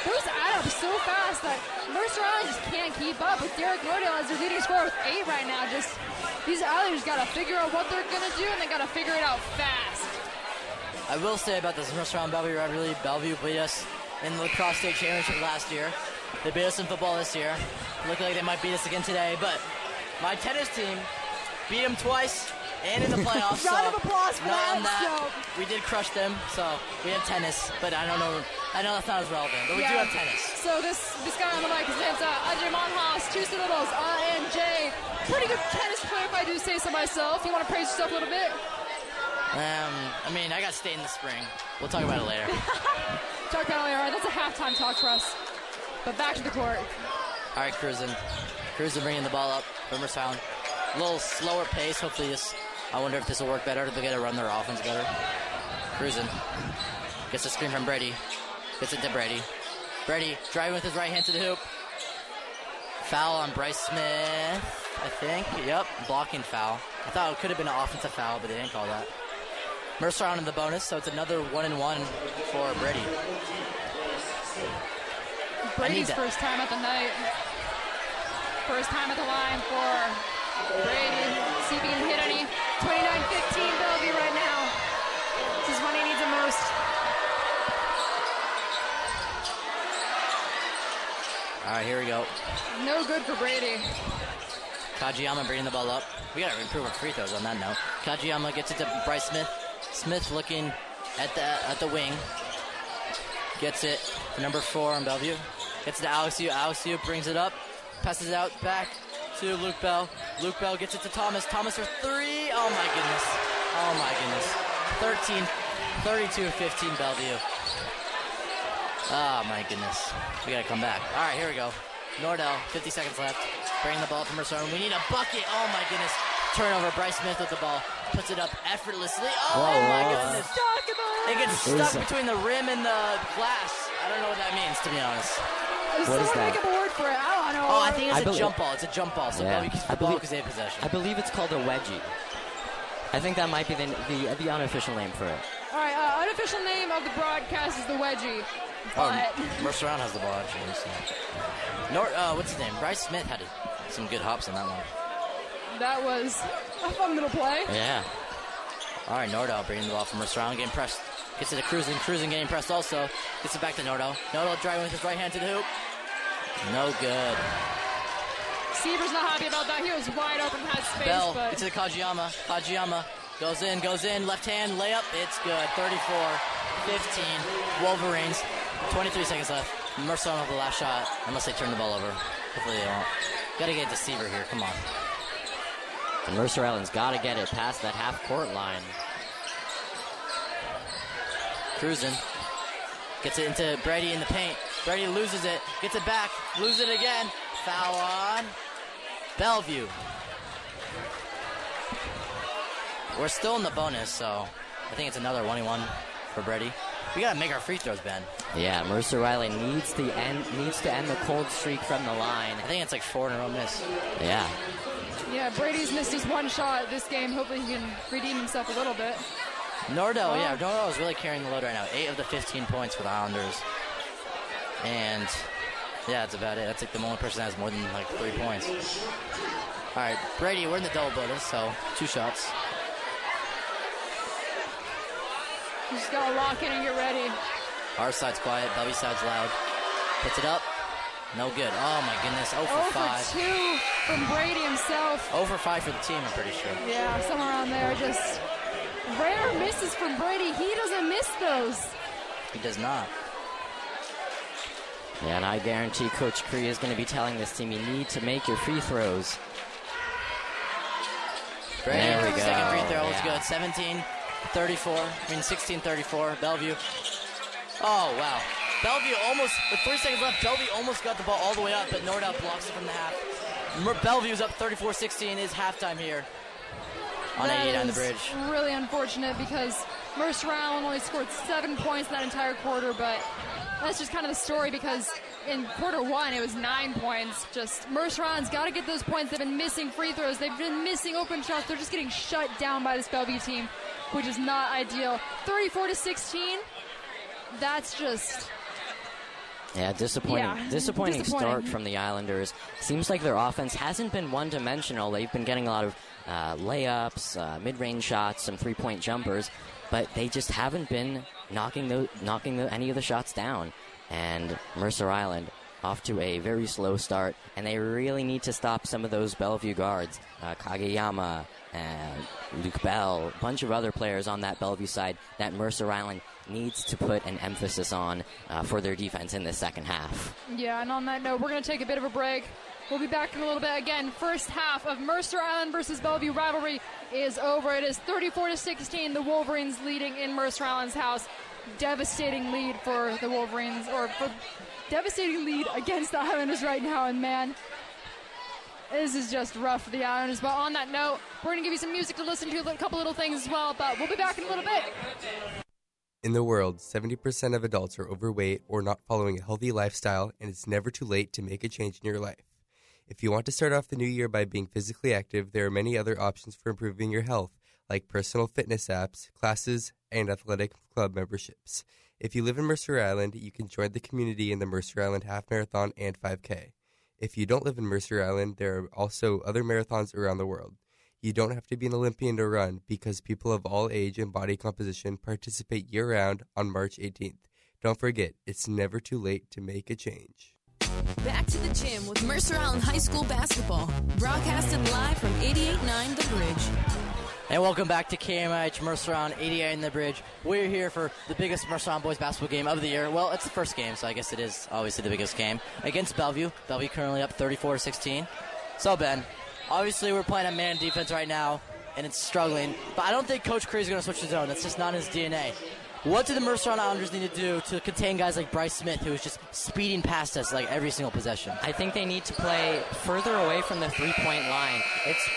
Those add up so fast that Mercer Island just can't keep up with Derek Nordell as their leading scorer with eight right now. Just these Islanders got to figure out what they're gonna do, and they got to figure it out fast. I will say about this Mercer Island Bellevue rivalry, Bellevue beat us in the lacrosse state championship last year. They beat us in football this year. Looking like they might beat us again today, but my tennis team beat them twice and in the playoffs. Round so of applause for that, that. We did crush them, so we have tennis, but I don't know. I know that's not as relevant, but we do have tennis. So this this guy on the mic, his name's uh, Ajay Monhas, two syllables, I-N-J. Pretty good tennis player if I do say so myself. You want to praise yourself a little bit? Um, I mean, I got state in the spring. We'll talk about it later. Talk about it, all right, that's a halftime talk for us. But back to the court. All right, cruising. Cruzen bringing the ball up. Rumor sound. A little slower pace. Hopefully this. I wonder if this will work better. If they get to run their offense better. Cruzen. Gets a screen from Brady. Gets it to Brady. Brady driving with his right hand to the hoop. Foul on Bryce Smith. I think. Yep. Blocking foul. I thought it could have been an offensive foul, but they didn't call that. Mercer on in the bonus, so it's another one and one for Brady. Brady's first time at the night. First time at the line for Brady. See if he can hit any. 29-15 Bellevue right now. This is when he needs it most. All right, here we go. No good for Brady. Kageyama bringing the ball up. We gotta improve our free throws on that note. Kageyama gets it to Bryce Smith. Smith looking at the at the wing. Gets it to number four on Bellevue. Gets it to Alex Yu. Alex Yu brings it up. Passes it out back to Luke Bell. Luke Bell gets it to Thomas. Thomas for three. Oh my goodness. Oh my goodness. 13, 32 15 Bellevue. Oh my goodness. We gotta come back. All right, here we go. Nordell, 50 seconds left. Bringing the ball from Mercer. We need a bucket. Oh my goodness. Turnover. Bryce Smith with the ball. Puts it up effortlessly. Oh Whoa, my whoa. goodness. It gets stuck between the rim and the glass. I don't know what that means, to be honest. Does What is that? make up a word for it? I don't know. Oh, I think it's I a believe- jump ball. It's a jump ball. So Yeah. Bellevue keeps I the ball believe- because they have possession. I believe it's called a wedgie. I think that might be the, the, the unofficial name for it. All right, uh, unofficial name of the broadcast is the wedgie. Oh, But Mercer Round has the ball, actually. Let me see. Nor, uh, what's his name? Bryce Smith had a, some good hops on that one. that was a fun little play. Yeah. All right, Nordell bringing the ball from Mercer Round, getting pressed. Gets it to Cruzen. Cruzen getting pressed also. Gets it back to Nordell. Nordell driving with his right hand to the hoop. No good. Seaver's not happy about that. He was wide open, had space, Bell but gets it to Kageyama. Kageyama goes in, goes in. Left hand layup. It's good. 34 15. Wolverines. 23 seconds left. Mercer on the last shot, unless they turn the ball over. Hopefully they won't. Gotta get deceiver here. Come on. And Mercer Island's got to get it past that half court line. Cruzen. Gets it into Brady in the paint. Brady loses it. Gets it back. Loses it again. Foul on Bellevue. We're still in the bonus, so I think it's another 1 1 for Brady. We gotta make our free throws, Ben. Yeah, Mercer Riley needs the end needs to end the cold streak from the line. I think it's like four in a row miss. Yeah. yeah, Brady's missed his one shot this game. Hopefully he can redeem himself a little bit. Nordell, yeah, Nordell is really carrying the load right now. Eight of the 15 points for the Islanders. And yeah, that's about it. That's like the only person that has more than like three points. All right, Brady, we're in the double bonus, so two shots. You just gotta lock in and get ready. Our side's quiet, Bellevue side's loud. Puts it up. No good. Oh my goodness. 0 for 0 5. for 2 from Brady himself. 0 for 5 for the team, I'm pretty sure. Yeah, somewhere around there. Just rare misses from Brady. He doesn't miss those. He does not. Yeah, and I guarantee Coach Cree is going to be telling this team you need to make your free throws. Brady, There we go. second free throw was Yeah. good. 17 34. I mean, 16 34. Bellevue. Oh, wow. Bellevue almost, with three seconds left, Bellevue almost got the ball all the way up, but Nordell blocks it from the half. Mer- Bellevue's up 34 16, is halftime here on That 88 on the bridge. really unfortunate because Mercer Island only scored seven points in that entire quarter, but that's just kind of the story because in quarter one it was nine points. Just Mercer Island's got to get those points. They've been missing free throws. They've been missing open shots. They're just getting shut down by this Bellevue team, which is not ideal. 34 to 16. That's just Yeah, disappointing. Yeah, disappointing, disappointing. start from the Islanders. Seems like their offense hasn't been one-dimensional. They've been getting a lot of uh, layups, uh, mid-range shots, some three-point jumpers, but they just haven't been knocking the, knocking the, any of the shots down. And Mercer Island off to a very slow start, and they really need to stop some of those Bellevue guards, uh, Kageyama and Luke Bell, a bunch of other players on that Bellevue side that Mercer Island needs to put an emphasis on uh, for their defense in the second half. Yeah, and on that note, we're going to take a bit of a break. We'll be back in a little bit. Again, first half of Mercer Island versus Bellevue rivalry is over. It is 34 to 16. The Wolverines leading in Mercer Island's house. Devastating lead for the Wolverines, or for devastating lead against the Islanders right now. And man, this is just rough for the Islanders. But on that note, we're going to give you some music to listen to, a couple little things as well. But we'll be back in a little bit. In the world, 70% of adults are overweight or not following a healthy lifestyle, and it's never too late to make a change in your life. If you want to start off the new year by being physically active, there are many other options for improving your health, like personal fitness apps, classes, and athletic club memberships. If you live in Mercer Island, you can join the community in the Mercer Island Half Marathon and 5K. If you don't live in Mercer Island, there are also other marathons around the world. You don't have to be an Olympian to run because people of all age and body composition participate year round on March 18th. Don't forget, it's never too late to make a change. Back to the gym with Mercer Island High School basketball. Broadcasted live from 88.9 The Bridge. And welcome back to KMIH Mercer on 88 in the Bridge. We're here for the biggest Mercer on boys basketball game of the year. Well, it's the first game, so I guess it is obviously the biggest game against Bellevue. Bellevue currently up 34 to 16. So Ben, obviously we're playing a man defense right now, and it's struggling. But I don't think Coach Cree is going to switch the zone. That's just not his DNA. What do the Mercer Islanders need to do to contain guys like Bryce Smith, who is just speeding past us like every single possession? I think they need to play further away from the three point line. It's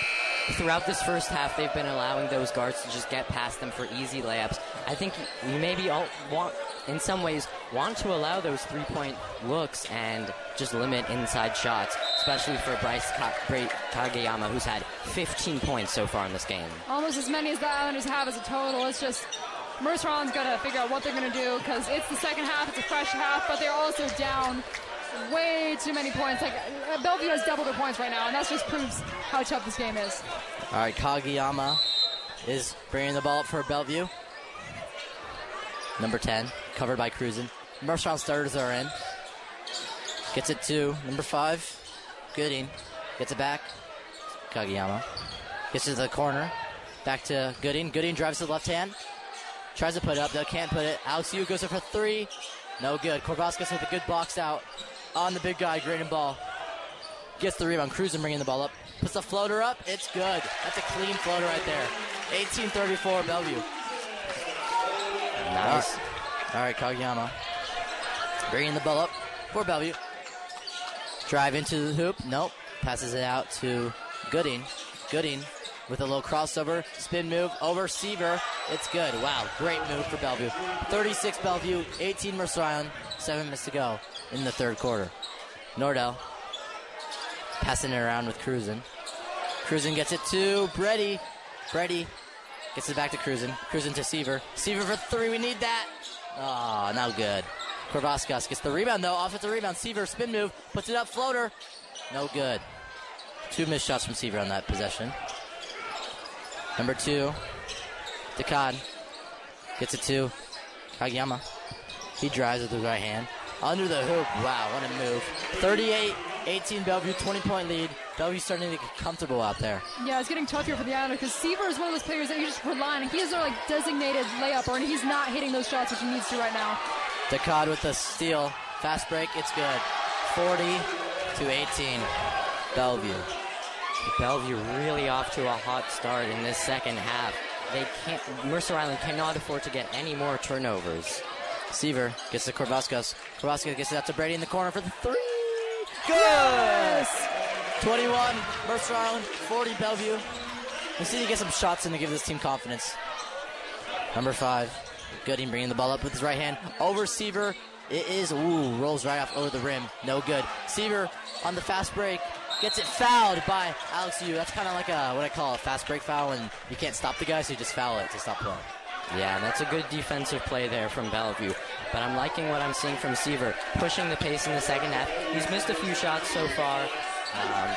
throughout this first half they've been allowing those guards to just get past them for easy layups. I think we maybe all want in some ways want to allow those three point looks and just limit inside shots, especially for Bryce Ka- Bra- Kageyama who's had 15 points so far in this game. Almost as many as the Islanders have as a total. It's just Mercer Island's got to figure out what they're going to do because it's the second half, it's a fresh half, but they're also down way too many points. Like uh, Bellevue has double their points right now, and that just proves how tough this game is. All right, Kageyama is bringing the ball up for Bellevue. Number 10, covered by Cruzen. Mercer Island starters are in. Gets it to number 5, Gooding. Gets it back. Kageyama. Gets it to the corner. Back to Gooding. Gooding drives to the left hand. Tries to put it up, though can't put it. Alex Yu goes up for three. No good. Korvaskas with a good box out on the big guy, Graydon Ball. Gets the rebound. Cruzen bringing the ball up. Puts the floater up. It's good. That's a clean floater right there. 18-34 Bellevue. Nice. All right, Kageyama. Bringing the ball up for Bellevue. Drive into the hoop. Nope. Passes it out to Gooding. Gooding with a little crossover. Spin move over Seaver. It's good. Wow. Great move for Bellevue. 36 Bellevue, 18 Mercer Island. Seven minutes to go in the third quarter. Nordell passing it around with Cruzen. Cruzen gets it to Brady. Brady gets it back to Cruzen. Cruzen to Seaver. Seaver for three. We need that. Oh, no good. Korvaskas gets the rebound though. Offensive rebound. Seaver spin move. Puts it up. Floater. No good. Two missed shots from Seaver on that possession. Number two, Dakad gets it to Kageyama. He drives with his right hand. Under the hoop. Wow, what a move. 38 18 Bellevue, 20 point lead. Bellevue starting to get comfortable out there. Yeah, it's getting tough here for the Islanders because Seaver is one of those players that you just rely on. He is a like designated layup, and he's not hitting those shots which he needs to right now. Dakad with the steal. Fast break. It's good. 40 to 18. Bellevue. Bellevue really off to a hot start in this second half. They can't. Mercer Island cannot afford to get any more turnovers. Seaver gets to Korvaskas. Korvaskas gets it out to Brady in the corner for the three. Good! 21, Mercer Island, 40, Bellevue. We see he get some shots in to give this team confidence. Number five, Gooding bringing the ball up with his right hand. Over Seaver. It is, ooh, rolls right off over the rim. No good. Seaver on the fast break. Gets it fouled by Alex Yu. That's kind of like a, what I call a fast break foul, and you can't stop the guy, so you just foul it to stop play. Yeah, and that's a good defensive play there from Bellevue. But I'm liking what I'm seeing from Seaver, pushing the pace in the second half. He's missed a few shots so far. Um,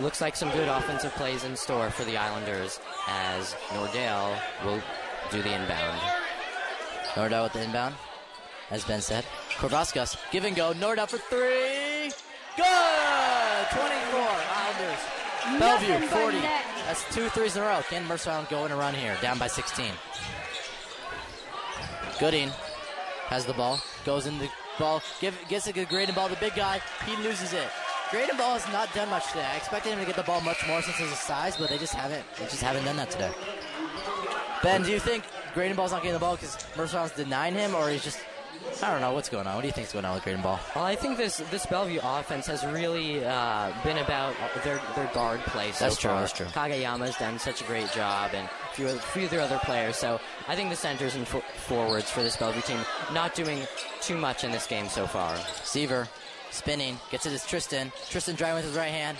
looks like some good offensive plays in store for the Islanders as Nordell will do the inbound. Nordell with the inbound, as Ben said. Korvaskas, give and go. Nordell for three. Good! 24, Islanders. Bellevue, 40. That's two threes in a row. Can Mercer Island go in a run here? Down by 16. Gooding has the ball, goes in the ball, give, gets a good Graydon ball. The big guy, he loses it. Graydon ball has not done much today. I expected him to get the ball much more since his size, but they just haven't. They just haven't done that today. Ben, do you think Graydon Ball's not getting the ball because Mercer Island's denying him, or he's just I don't know what's going on. What do you think's going on with Graydon Ball? Well, I think this this Bellevue offense has really uh, been about their their guard play so That's true, far. that's true. Kageyama's done such a great job, and a few, a few of their other players. So I think the centers and fo- forwards for this Bellevue team not doing too much in this game so far. Seaver spinning, gets it to Tristan. Tristan driving with his right hand.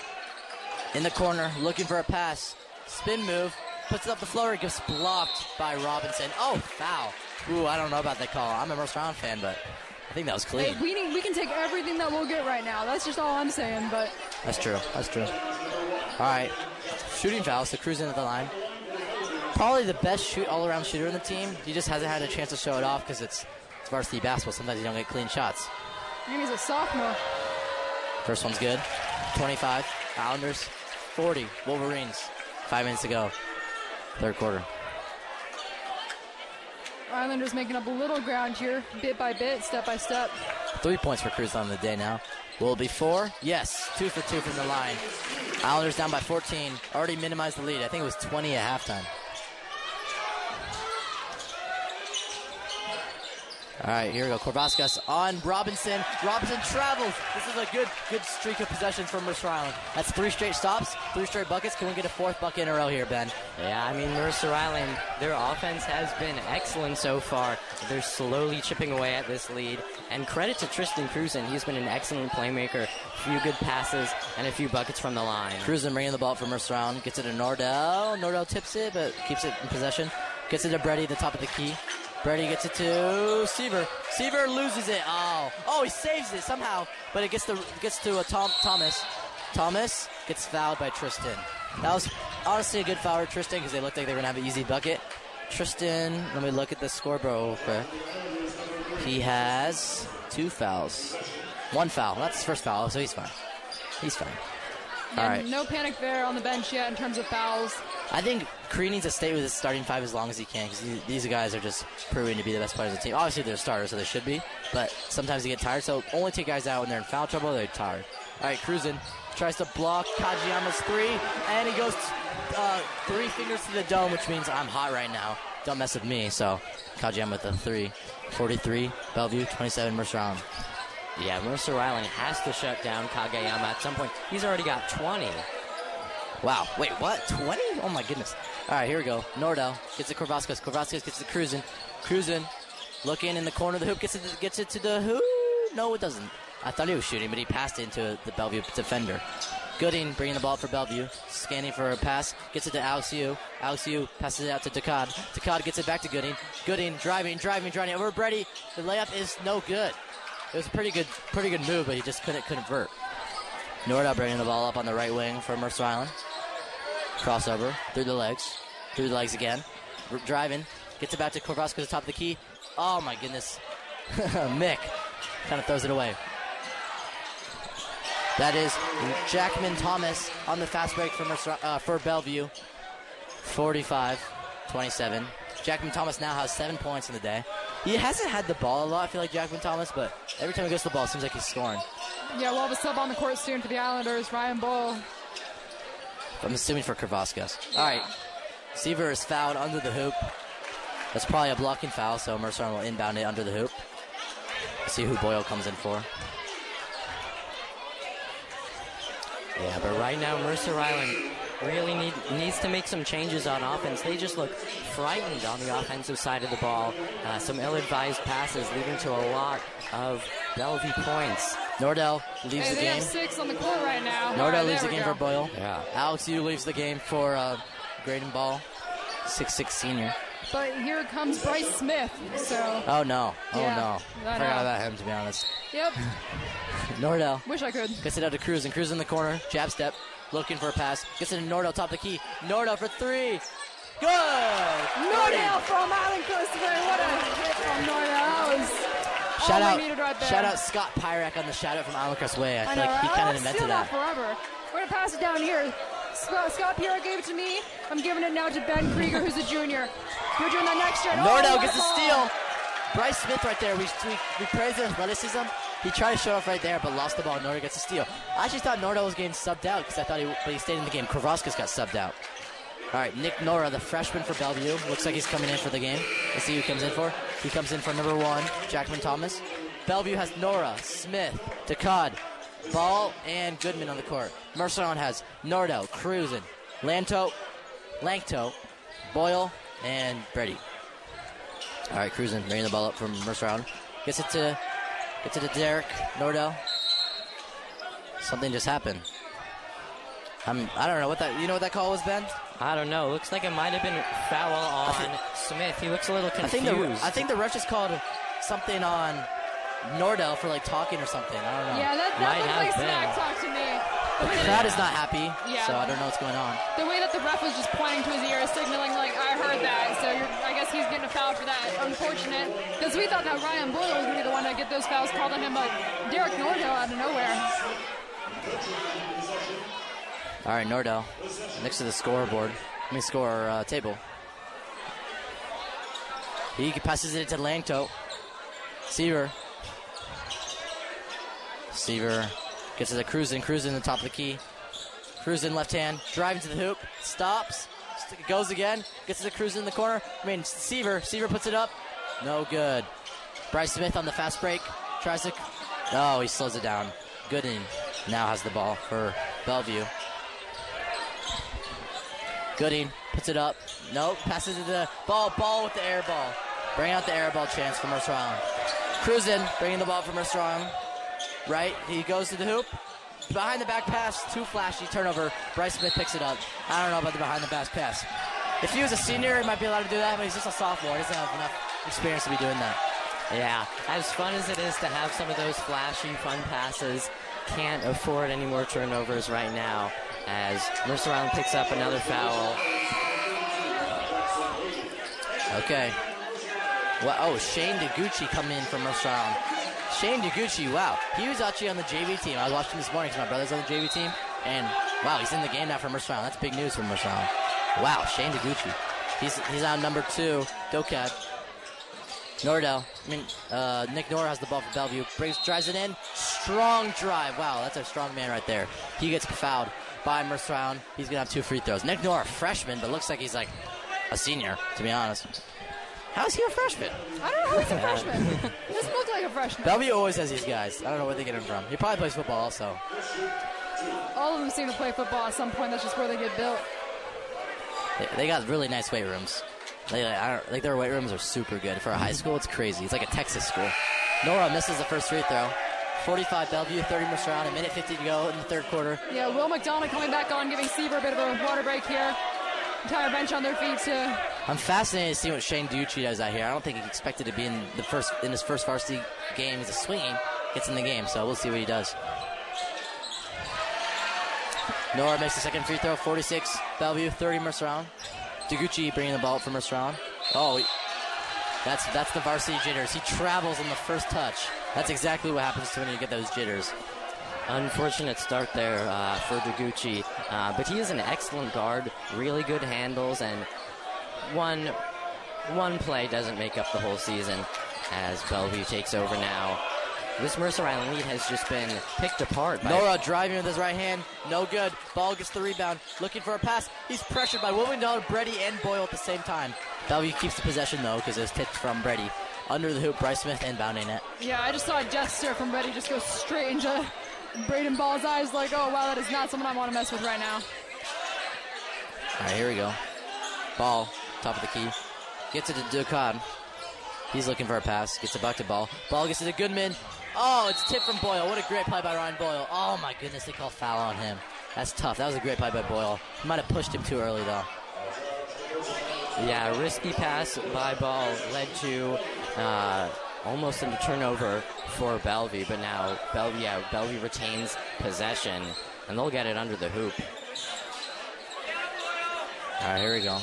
In the corner, looking for a pass. Spin move, puts it up the floor, gets blocked by Robinson. Oh, foul. Ooh, I don't know about that call. I'm a Mercer Island fan, but I think that was Hey, clean. we need, we can take everything that we'll get right now. That's just all I'm saying. But That's true. That's true. All right. Shooting fouls to cruise into the line. Probably the best shoot all-around shooter in the team. He just hasn't had a chance to show it off because it's, it's varsity basketball. Sometimes you don't get clean shots. and he's a sophomore. First one's good. 25. Islanders. 40. Wolverines. Five minutes to go. Third quarter. Islanders making up a little ground here, bit by bit, step by step. Three points for Cruz on the day now. Will it be four? Yes, two for two from the line. Islanders down by 14. Already minimized the lead. I think it was 20 at halftime. All right, here we go. Korvaskas on Robinson. Robinson travels. This is a good, good streak of possessions from Mercer Island. That's three straight stops, three straight buckets. Can we get a fourth bucket in a row here, Ben? Yeah, I mean, Mercer Island, their offense has been excellent so far. They're slowly chipping away at this lead. And credit to Tristan Cruzen. He's been an excellent playmaker. A few good passes and a few buckets from the line. Cruzen bringing the ball for Mercer Island. Gets it to Nordell. Nordell tips it, but keeps it in possession. Gets it to Brady at the top of the key. Brady gets it to Seaver. Seaver loses it. Oh, oh, he saves it somehow, but it gets to gets to a Tom, Thomas. Thomas gets fouled by Tristan. That was honestly a good foul for Tristan because they looked like they were gonna have an easy bucket. Tristan, let me look at the scoreboard real quick. He has two fouls, one foul. That's his first foul, so he's fine. He's fine. Yeah, All right. No panic there on the bench yet in terms of fouls. I think Cree needs to stay with his starting five as long as he can because these guys are just proving to be the best players of the team. Obviously, they're starters, so they should be, but sometimes they get tired. So only take guys out when they're in foul trouble. They're tired. All right, Cruzen tries to block Kageyama's three, and he goes uh, three fingers to the dome, which means I'm hot right now. Don't mess with me. So Kajiyama with the three. 43, Bellevue, 27, Mercer Island. Yeah, Mercer Island has to shut down Kageyama at some point. He's already got 20. Wow. Wait, what? 20? Oh my goodness. All right, here we go. Nordell gets it Korvaskas. Korvaskas gets it Cruzen. Cruzen looking in the corner of the hoop. Gets it, gets it to the hoop. No, it doesn't. I thought he was shooting, but he passed it into the Bellevue defender. Gooding bringing the ball for Bellevue. Scanning for a pass. Gets it to. Alex Yu passes it out to Dakad. Dakad gets it back to Gooding. Gooding driving, driving, driving over Brady. The layup is no good. It was a pretty good, pretty good move, but he just couldn't convert. Nordell bringing the ball up on the right wing for Mercer Island. Crossover through the legs, through the legs again. R- driving, gets it back to Korvaska to the top of the key. Oh my goodness, Mick kind of throws it away. That is Jackman Thomas on the fast break for uh, for Bellevue. 45-27. Jackman Thomas now has seven points in the day. He hasn't had the ball a lot, I feel like Jackman Thomas, but every time he gets the ball, it seems like he's scoring. Yeah, we'll a sub on the court soon for the Islanders. Ryan Boyle. I'm assuming for Korvaskas. All right. Seaver is fouled under the hoop. That's probably a blocking foul, so Mercer will inbound it under the hoop. See who Boyle comes in for. Yeah, but right now Mercer Island really need, needs to make some changes on offense. They just look frightened on the offensive side of the ball. Uh, some ill-advised passes leading to a lot of Bellevue points. Nordell leaves Hey, the game. have six on the court right now. Nordell right, leaves the game go. for Boyle. Yeah. Alex Yu leaves the game for uh, Graydon Ball, six-six senior. But here comes Bryce Smith. So, Oh no! Oh Yeah, no! I Forgot know. about him to be honest. yep. Nordell Wish I could. Gets it out to Cruz, and Cruz in the corner. Jab step. Looking for a pass. Gets it to Nordell, top of the key. Nordell for three. Good! Nordell from Island Coast today. What a hit from Nordell. Shout out, right shout out Scott Pyrak on the shout out from Crest Way. I I feel know, like he kind of oh, steal invented that that. forever. We're gonna pass it down here. Scott, Scott Pierre gave it to me. I'm giving it now to Ben Krieger, who's a junior. You're doing that next year. Nordell Oh, gets a steal. Bryce Smith right there. We, we, we praise his athleticism. He tried to show off right there, but lost the ball. Nordell gets the steal. I actually thought Nordell was getting subbed out because I thought he, but he stayed in the game. Korvaskas got subbed out. All right, Nick Nora, the freshman for Bellevue, looks like he's coming in for the game. Let's see who comes in for. He comes in for number one, Jackman Thomas. Bellevue has Nora, Smith, Dakad, Ball, and Goodman on the court. Mercer Island has Nordell, Cruzen, Lanto, Lankto, Boyle, and Brady. All right, Cruzen bringing the ball up from Mercer Island. Gets it to gets it to Derek Nordell. Something just happened. I'm, I don't know what that. You know what that call was, Ben? I don't know. Looks like it might have been foul on Smith. He looks a little I confused. think the I think the ref just called something on Nordell for like talking or something. I don't know. Yeah, that, that Might looked like have been. smack talk to me. The crowd is not happy, Yeah. so I don't know what's going on. The way that the ref was just pointing to his ear, is signaling like I heard that. So you're, I guess he's getting a foul for that. Unfortunate, because we thought that Ryan Boyle was going to be the one to get those fouls called on him, but Derek Nordell out of nowhere. All right, Nordell next to the scoreboard. I mean, score uh, table. He passes it to Lanto. Seaver. Seaver Gets it to the Cruzen, Cruzen the top of the key. Cruzen left hand, driving to the hoop, stops, st- goes again, gets to the Cruzen in the corner. I mean, Seaver, Seaver puts it up. No good. Bryce Smith on the fast break, tries to. Oh, he slows it down. Gooding now has the ball for Bellevue. Gooding puts it up. Nope, passes to the ball. Ball with the air ball. Bring out the air ball chance for Mercer Island. Cruzen, bringing the ball for Mercer Island. Right, he goes to the hoop. Behind the back pass, too flashy, turnover. Bryce Smith picks it up. I don't know about the behind the back pass. If he was a senior, he might be allowed to do that, but he's just a sophomore. He doesn't have enough experience to be doing that. Yeah, as fun as it is to have some of those flashy, fun passes, can't afford any more turnovers right now as Mercer Island picks up another foul. Okay. Well, oh, Shane Deguchi coming in from Mercer Island. Shane Deguchi, wow. He was actually on the JV team. I was watching this morning because my brother's on the JV team. And, wow, he's in the game now for Mercer Island. That's big news for Mercer Island. Wow, Shane Deguchi. He's, he's on number two, Dakad. Nordell, I mean, uh, Nick Nor has the ball for Bellevue. Brings, drives it in. Strong drive. Wow, that's a strong man right there. He gets fouled by Mercer He's going to have two free throws. Nick Nor, a freshman, but looks like he's like a senior, to be honest. How's he a freshman? I don't know how he's a freshman. he doesn't look like a freshman. Bellevue always has these guys. I don't know where they get him from. He probably plays football also. All of them seem to play football at some point. That's just where they get built. They, they got really nice weight rooms. They, I don't, like their weight rooms are super good for a high school. It's crazy. It's like a Texas school. Nora misses the first free throw. 45 Bellevue, 30 Mercer Island. A minute 50 to go in the third quarter. Yeah, Will McDonald coming back on, giving Seaver a bit of a water break here. Entire bench on their feet to I'm fascinated to see what Shane Ducci does out here. I don't think he expected to be in the first in his first varsity game. He's a swinging, gets in the game, so we'll see what he does. Nora makes the second free throw, 46 Bellevue, 30 Mercer Island. Deguchi bringing the ball for Mercer Island. Oh, that's that's the varsity jitters. He travels on the first touch. That's exactly what happens to when you get those jitters. Unfortunate start there uh, for Deguchi, uh, but he is an excellent guard, really good handles, and one one play doesn't make up the whole season as Bellevue takes over now. This Mercer Island lead has just been picked apart by Nora driving with his right hand, no good. Ball gets the rebound, looking for a pass. He's pressured by Wilmington, Brady, and Boyle at the same time. Bellevue keeps the possession though because it was tipped from Brady. Under the hoop, Bryce Smith inbounding it. Yeah, I just saw a gesture from Reddy just go straight into Graydon Ball's eyes, like, oh wow, that is not someone I want to mess with right now. All right, here we go. Ball, top of the key. Gets it to Dakad. He's looking for a pass. Gets a bucket ball. Ball gets it to Goodman. Oh, it's tipped from Boyle. What a great play by Ryan Boyle. Oh my goodness, they call foul on him. That's tough. That was a great play by Boyle. He might have pushed him too early though. Yeah, risky pass by ball led to uh, almost a turnover for Bellevue, but now Bellevue, yeah, Bellevue retains possession, and they'll get it under the hoop. All right, here we go.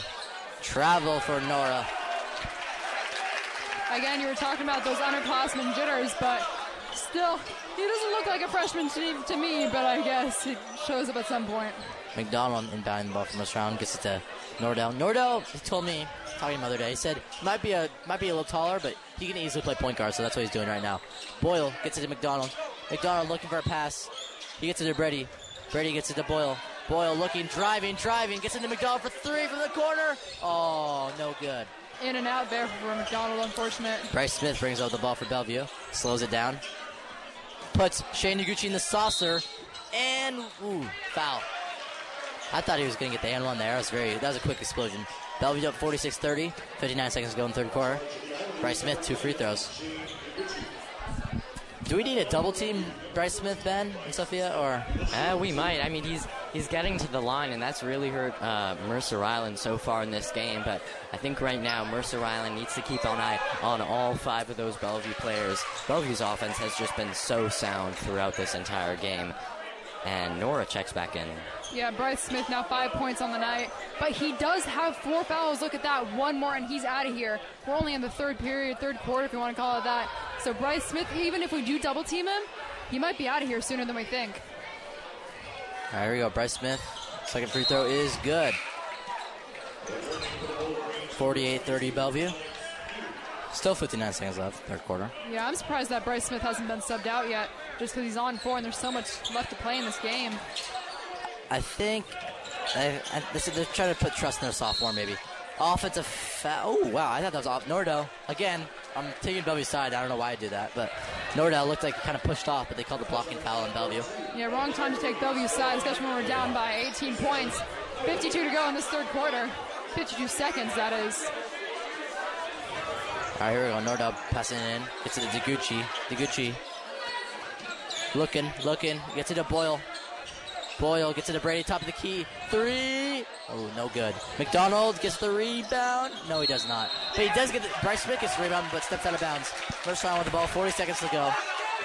Travel for Nora. Again, you were talking about those underclassmen jitters, but still, he doesn't look like a freshman to, to me, but I guess it shows up at some point. McDonald inbounding the ball from this round gets it to Nordell. Nordell he told me talking the other day. He said might be a might be a little taller, but he can easily play point guard. So that's what he's doing right now. Boyle gets it to McDonald. McDonald looking for a pass. He gets it to Brady. Brady gets it to Boyle. Boyle looking, driving, driving, gets it to McDonald for three from the corner. Oh, no good. In and out there for McDonald, unfortunate. Bryce Smith brings out the ball for Bellevue, slows it down, puts Shane Noguchi in the saucer, and ooh, foul. I thought he was going to get the and one there. That was very. That was a quick explosion. Bellevue up 46-30. 59 seconds to go in the third quarter. Bryce Smith two free throws. Do we need a double team Bryce Smith, Ben and Sophia, or Uh, we might. I mean, he's he's getting to the line, and that's really hurt uh, Mercer Island so far in this game. But I think right now Mercer Island needs to keep an eye on all five of those Bellevue players. Bellevue's offense has just been so sound throughout this entire game, and Nora checks back in. Yeah, Bryce Smith now five points on the night, but he does have four fouls. Look at that, one more, and he's out of here. We're only in the third period, third quarter, if you want to call it that. So Bryce Smith, even if we do double team him, he might be out of here sooner than we think. All right, here we go. Bryce Smith, second free throw is good. 48-30 Bellevue. Still 59 seconds left, third quarter. Yeah, I'm surprised that Bryce Smith hasn't been subbed out yet. just because he's on four and there's so much left to play in this game. I think I, I, they're trying to put trust in their sophomore, maybe. Offensive foul. Oh, wow. I thought that was off. Nordell, again, I'm taking Bellevue's side. I don't know why I did that, but Nordell looked like he kind of pushed off, but they called the blocking foul on Bellevue. Yeah, wrong time to take Bellevue's side, especially when we're down by 18 points. 52 to go in this third quarter. 52 seconds, that is. All right, here we go. Nordell passing it in. Gets it to Deguchi. Deguchi. Looking, looking. Gets it to Boyle. Boyle gets it to Brady, top of the key. Three. Oh, no good. McDonald gets the rebound. No, he does not. But he does get the, Bryce Smith gets the rebound, but steps out of bounds. First round with the ball, 40 seconds to go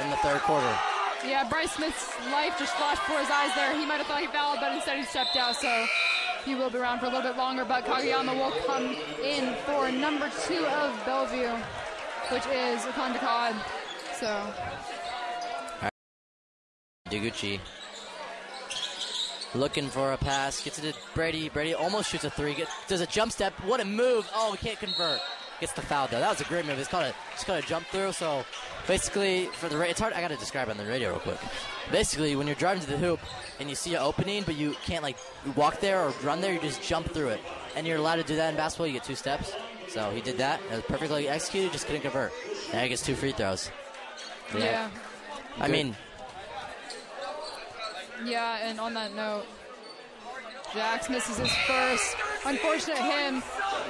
in the third quarter. Yeah, Bryce Smith's life just flashed before his eyes there. He might have thought he fouled, but instead he stepped out, so he will be around for a little bit longer. But Kageyama will come in for number two of Bellevue, which is Akan Dakad. So. Deguchi looking for a pass, gets it to Brady. Brady almost shoots a three. Get, does a jump step. What a move! Oh, can't convert. Gets the foul though. That was a great move. It's called a it's called a jump through. So basically, for the it's hard. I got to describe it on the radio real quick. Basically, when you're driving to the hoop and you see an opening, but you can't like walk there or run there, you just jump through it. And you're allowed to do that in basketball. You get two steps. So he did that. It was perfectly executed. Just couldn't convert. Now he gets two free throws. Yeah. yeah. I mean, yeah, and on that note, Jax misses his first. Unfortunate him.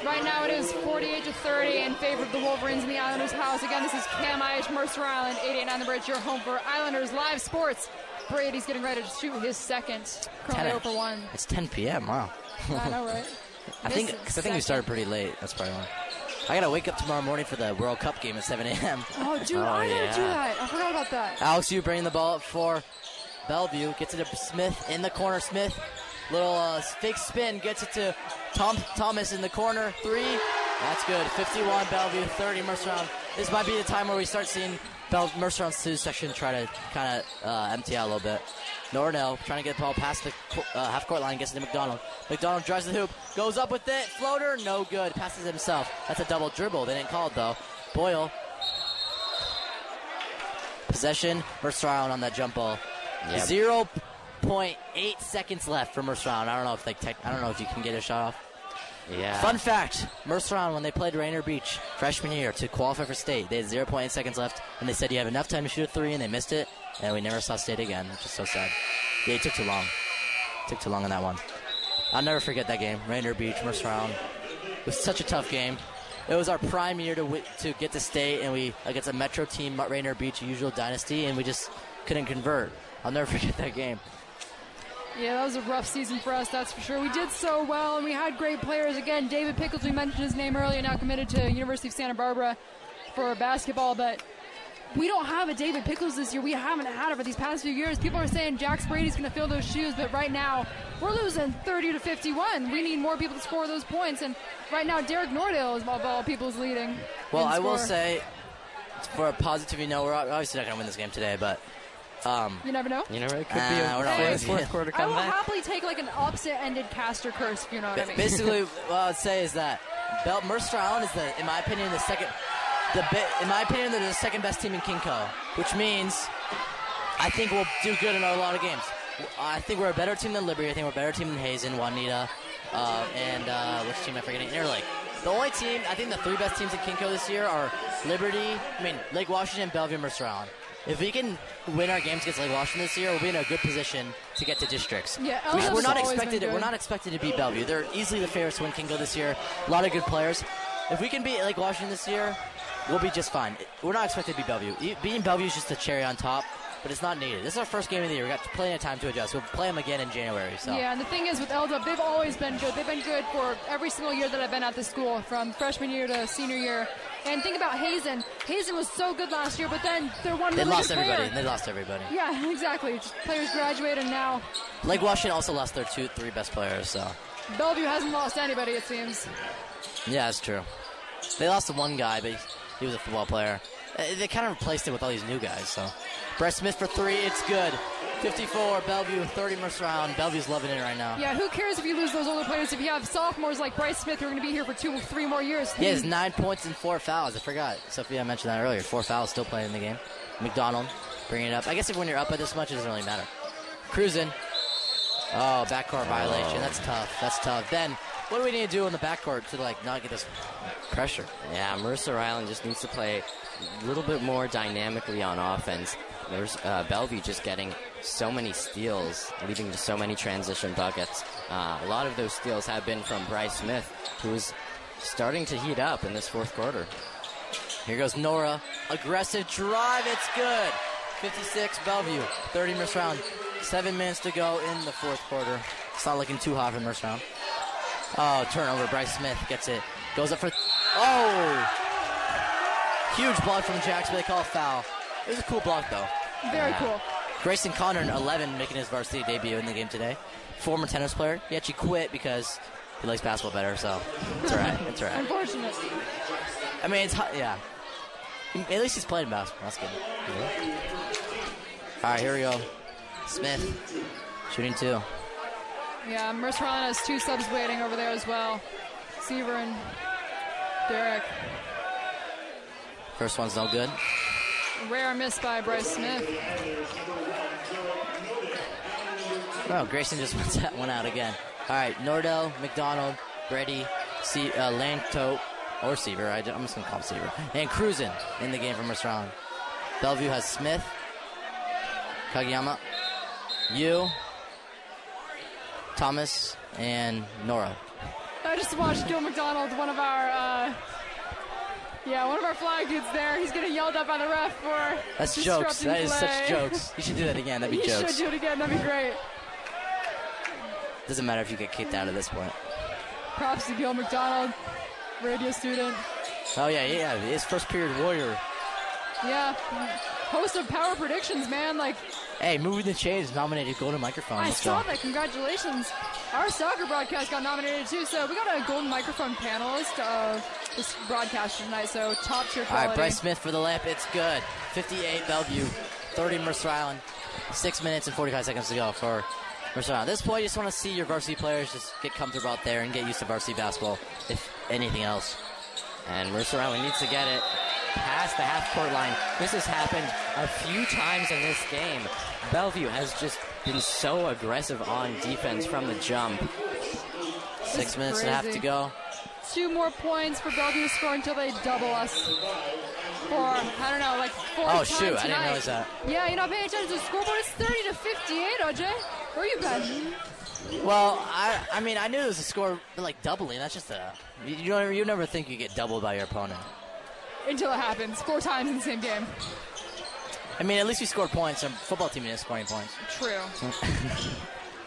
Right now it is 48 to 30 in favor of the Wolverines in the Islanders' house. Again, this is Cam Ish, Mercer Island, 889 The Bridge, your home for Islanders Live Sports. Brady's getting ready to shoot his second. Currently 0 for 1. It's 10 p.m. Wow. I know, right? I think because I think we started pretty late. That's probably why. I gotta wake up tomorrow morning for the World Cup game at 7 a.m. Oh, dude, oh, I gotta do that. I forgot about that. Alex, you bringing the ball up for Bellevue. Gets it to Smith in the corner. Smith, little uh, fake spin, gets it to Tom Thomas in the corner. Three. That's good. 51 Bellevue, 30 Mercer This might be the time where we start seeing Bell Mercer on two section try to kind of uh, empty out a little bit. Nordell trying to get the ball past the uh, half court line, gets it to McDonald. McDonald drives the hoop, goes up with it, floater, no good, passes himself. That's a double dribble. They didn't call it though. Boyle. Possession, Mercer Island on that jump ball. Zero point eight seconds left for Mercer Island. I don't know if they tech, I don't know if you can get a shot off. Yeah. Fun fact: Mercer Island, when they played Rainier Beach freshman year to qualify for state, they had 0.8 seconds left, and they said you have enough time to shoot a three, and they missed it, and we never saw state again, which is so sad. Yeah, it took too long. It took too long on that one. I'll never forget that game. Rainier Beach, Mercer Island. It was such a tough game. It was our prime year to to get to state, and we against a Metro team, Rainier Beach, usual dynasty, and we just couldn't convert. I'll never forget that game. Yeah, that was a rough season for us, that's for sure. We did so well, and we had great players. Again, David Pickles, we mentioned his name earlier, now committed to University of Santa Barbara for basketball, but we don't have a David Pickles this year. We haven't had it for these past few years. People are saying Jax Brady's going to fill those shoes, but right now we're losing 30 to 51. We need more people to score those points, and right now Derek Nordell is of all people's leading. Well, I will say, for a positive note, we're obviously not going to win this game today, but um, you never know. You never. It could uh, be a fourth, fourth quarter comeback. I will happily take like an opposite-ended caster curse. If you know what I mean. Basically, what I would say is that Bel- Mercer Island is the, in my opinion, the second. The bit, in my opinion, they're the second best team in KingCo, which means I think we'll do good in a lot of games. I think we're a better team than Liberty. I think we're a better team than Hazen, Juanita, uh, and uh, which team am I forgetting? Interlake. The only team, I think the three best teams in KingCo this year are Liberty, I mean, Lake Washington, Bellevue, Mercer Island. If we can win our games against Lake Washington this year, we'll be in a good position to get to districts. Yeah, we, are not expected. We're not expected to beat Bellevue. They're easily the favorites to win KingCo this year. A lot of good players. If we can beat Lake Washington this year, we'll be just fine. We're not expected to beat Bellevue. Beating Bellevue is just a cherry on top but it's not needed. This is our first game of the year. We've got plenty of time to adjust. We'll play them again in January. So yeah, and the thing is with LW, they've always been good. They've been good for every single year that I've been at the school, from freshman year to senior year. And think about Hazen. Hazen was so good last year, but then they're one. They really lost everybody. Player. They lost everybody. Yeah, exactly. Just players graduated and now. Lake Washington also lost their two, three best players. So Bellevue hasn't lost anybody. It seems. Yeah, that's true. They lost the one guy, but he, he was a football player. Uh, they kind of replaced it with all these new guys. So Brett Smith for three. It's good. 54, Bellevue, 30 Mercer Island. Bellevue's loving it right now. Yeah, who cares if you lose those older players? If you have sophomores like Bryce Smith who are going to be here for two, three more years. He has nine points and four fouls. I forgot. Sophia mentioned that earlier. Four fouls still playing in the game. McDonald. Bring it up. I guess if when you're up by this much, it doesn't really matter. Cruzen. Oh, backcourt violation. That's tough. That's tough. Then, what do we need to do in the backcourt to like not get this pressure? Yeah, Mercer Island just needs to play a little bit more dynamically on offense. There's uh, Bellevue just getting so many steals, leading to so many transition buckets. Uh, a lot of those steals have been from Bryce Smith, who's starting to heat up in this fourth quarter. Here goes Nora. Aggressive drive. It's good. 56 Bellevue. 30 Mercer round. Seven minutes to go in the fourth quarter. It's not looking too hot for Mercer round. Oh, turnover. Bryce Smith gets it. Goes up for. Oh! Huge block from Jackson. They call foul. It was a cool block, though. Very Yeah. cool. Grayson Connor, 11, making his varsity debut in the game today. Former tennis player. He actually quit because he likes basketball better, so it's all right. It's all right. Unfortunate. I mean, it's hot, yeah. At least he's playing basketball. That's good. All right, here we go. Smith shooting two. Yeah, Mercer Island has two subs waiting over there as well. Seaver and Derek. First one's no good. Rare miss by Bryce Smith. Oh, Grayson just wants that one out again. All right, Nordell, McDonald, Brady, C- uh, Lanto, or Seaver. I, am just going to call him Seaver. And Cruzen in the game from first round. Bellevue has Smith, Kageyama, Yu, Thomas, and Nora. I just watched Gil McDonald, one of our, uh, yeah, one of our flag dudes there. He's getting yelled at by the ref for That's jokes. That is play. such jokes. You should do that again. That'd be He jokes. should do it again. That'd be great. Doesn't matter if you get kicked out at this point. Props to Gil McDonald, radio student. Oh yeah, yeah. His first period warrior. Yeah, host of Power Predictions, man. Like, Hey, moving the chains nominated golden microphone. I Let's saw go. that. Congratulations. Our soccer broadcast got nominated too, so we got a golden microphone panelist of this broadcast tonight. So top tier All quality. right, Bryce Smith for the lamp. It's good. 58 Bellevue, 30 Mercer Island. Six minutes and 45 seconds to go for Mercer Island. At this point, you just want to see your varsity players just get comfortable out there and get used to varsity basketball, if anything else. And Mercer Island needs to get it past the half court line. This has happened a few times in this game. Bellevue has just been so aggressive on defense from the jump. Six minutes and a half to go. Two more points for Bellevue to score until they double us. For I don't know, like four Oh, times shoot, I didn't tonight. realize that. Yeah, you're not paying attention to the scoreboard. It's 30 to 58, OJ. Where are you been? Well, I I mean, I knew it was a score like doubling. That's just a. You, don't, you never think you get doubled by your opponent. Until it happens. Four times in the same game. I mean, at least we scored points. Our football team is scoring points. True.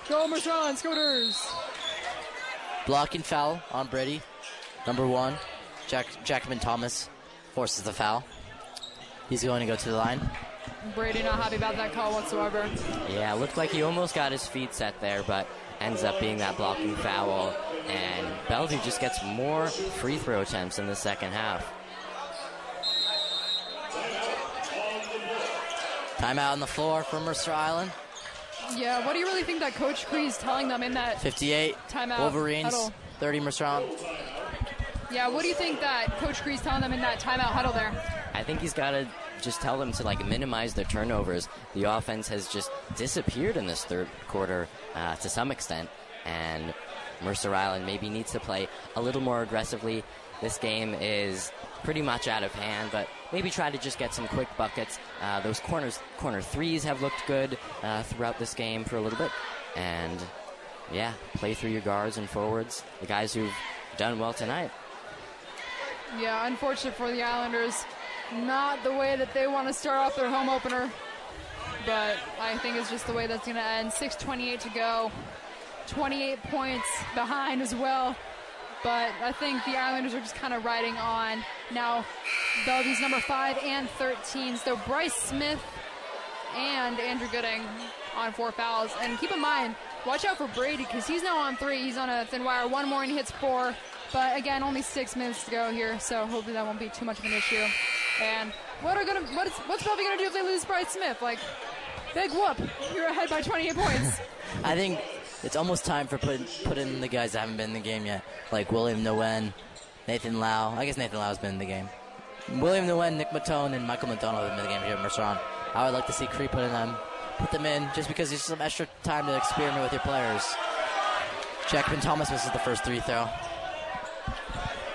Go Mershon, Scoters. Blocking foul on Brady. Number one, Jack Jackman Thomas forces the foul. He's going to go to the line. Brady not happy about that call whatsoever. Yeah, looked like he almost got his feet set there, but ends up being that blocking foul. And Bellevue just gets more free throw attempts in the second half. Timeout on the floor for Mercer Island. Yeah, what do you really think that Coach Cree's telling them in that? 58. Timeout. Wolverines. 30 Mercer Island. Yeah, what do you think that Coach Cree's telling them in that timeout huddle there? I think he's got to just tell them to like minimize their turnovers. The offense has just disappeared in this third quarter uh, to some extent, and Mercer Island maybe needs to play a little more aggressively. This game is pretty much out of hand, but maybe try to just get some quick buckets. Uh, those corners, corner threes have looked good uh, throughout this game for a little bit, and yeah, play through your guards and forwards, the guys who've done well tonight. Yeah, unfortunate for the Islanders. Not the way that they want to start off their home opener. But I think it's just the way that's going to end. 6.28 to go. 28 points behind as well. But I think the Islanders are just kind of riding on. Now, Bellevue's number 5 and 13. So Bryce Smith and Andrew Gooding on four fouls. And keep in mind, watch out for Brady because he's now on three. He's on a thin wire. One more and he hits four. But again, only six minutes to go here, so hopefully that won't be too much of an issue. And what are gonna what is what's Bellevue gonna do if they lose Bryce Smith? Like, big whoop! You're ahead by 28 points. I think it's almost time for put put in the guys that haven't been in the game yet, like William Nguyen, Nathan Lau. I guess Nathan Lau's been in the game. William Nguyen, Nick Matone, and Michael McDonald have been in the game here at. I would like to see Cree put in them, put them in, just because there's some extra time to experiment with your players. Jackman Thomas misses the first three throw.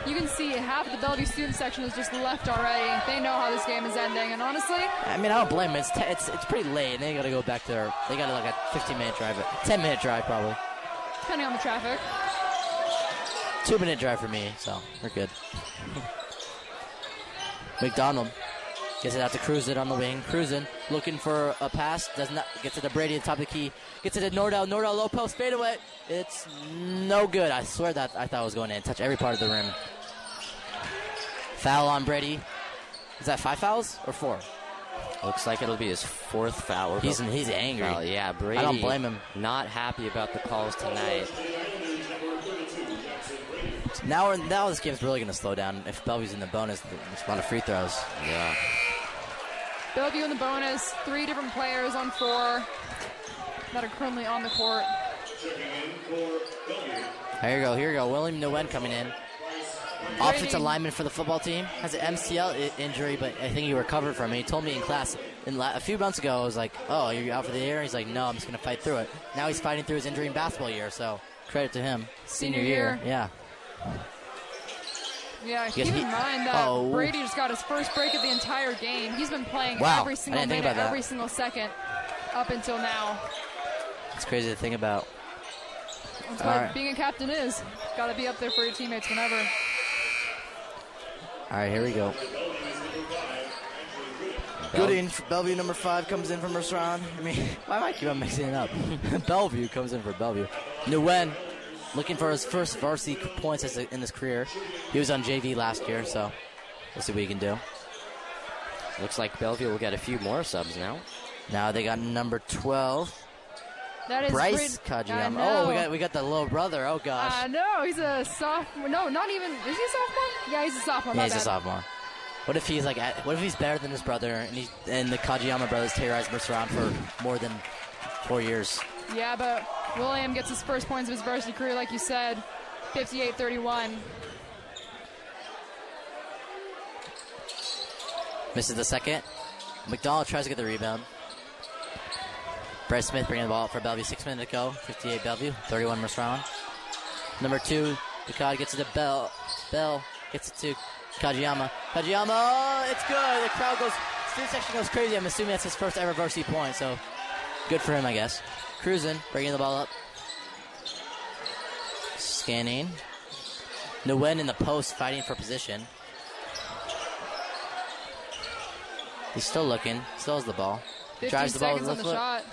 You can see half of the Bellevue student section is just left already. They know how this game is ending, and honestly, I mean, I don't blame them. It's te- it's, it's pretty late, and they got to go back there. They got to like a 15 minute drive, 10 minute drive probably. depending on the traffic. Two minute drive for me, so we're good. McDonald gets it out to Cruzen on the wing. Cruzen looking for a pass. Does not get to the Brady at the top of the key. Gets it to Nordell. Nordell low post fadeaway. It's no good. I swear that I thought it was going in. Touch every part of the rim. Foul on Brady. Is that five fouls or four? Looks like it'll be his fourth foul. He's he's angry. Well, yeah, Brady. I don't blame him. Not happy about the calls tonight. Now, we're- now this game's really going to slow down. If Bellevue's in the bonus, there's a lot of free throws. Yeah. Bellevue in the bonus. Three different players on four that are currently on the court. Here you go, here you go. William Nguyen coming in. Offensive lineman for the football team has an MCL I- injury, but I think he recovered from it. He told me in class in la- a few months ago, I was like, "Oh, you're out for the year." He's like, "No, I'm just gonna fight through it." Now he's fighting through his injury in basketball year, so credit to him. Senior year. yeah. Yeah, Yes, keep he- in mind that oh. Brady just got his first break of the entire game. He's been playing Wow, every single minute, about that. every single second up until now. It's crazy to think about. That's All what right. being a captain is. Got to be up there for your teammates whenever. All right, here we go. Gooding, for Bellevue number five comes in from Merceron. I mean, why am I keep on mixing it up? Bellevue comes in for Bellevue. Nguyen, looking for his first varsity points as a, in his career. He was on JV last year, so we'll see what he can do. Looks like Bellevue will get a few more subs now. Now they got number 12, That is Bryce Brady- Kageyama. Oh, we got we got the little brother. Oh gosh, I know he's a sophomore. No, not even. Is he a sophomore? Yeah, he's a sophomore. yeah, my he's a sophomore. What if he's like? at- What if he's better than his brother, and he and the Kageyama brothers terrorized Merceron for more than four years? Yeah, but William gets his first points of his varsity career, like you said, 58-31. Misses the second. McDonald tries to get the rebound. Brett Smith bringing the ball up for Bellevue. Six minutes to go. 58 Bellevue. 31 Merceron. Number two, Ducati gets it to Bell. Bell gets it to Kageyama. Kageyama, it's good. The crowd goes, student section goes crazy. I'm assuming that's his first ever varsity point, so good for him, I guess. Cruzen, bringing the ball up. Scanning. Nguyen in the post, fighting for position. He's still looking. Still has the ball. 15 Drives the ball with the shot.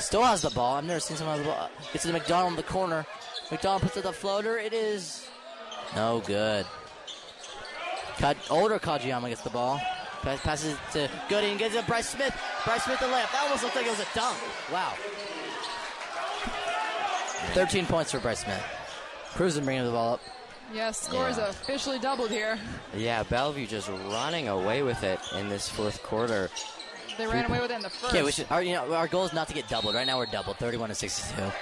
Still has the ball. I've never seen someone have the ball. Gets to McDonald in the corner. McDonald puts it the floater. It is no good. Ka- older Kageyama gets the ball. Pa- passes it to Gooding. Gets it to Bryce Smith. Bryce Smith the layup. That almost looked like it was a dunk. Wow. 13 points for Bryce Smith. Cruzen bringing the ball up. Yes, scores Yeah. officially doubled here. Yeah, Bellevue just running away with it in this fourth quarter. They ran away with it in the first. Yeah, we should. Our, you know, our goal is not to get doubled. Right now we're doubled, 31 to 62.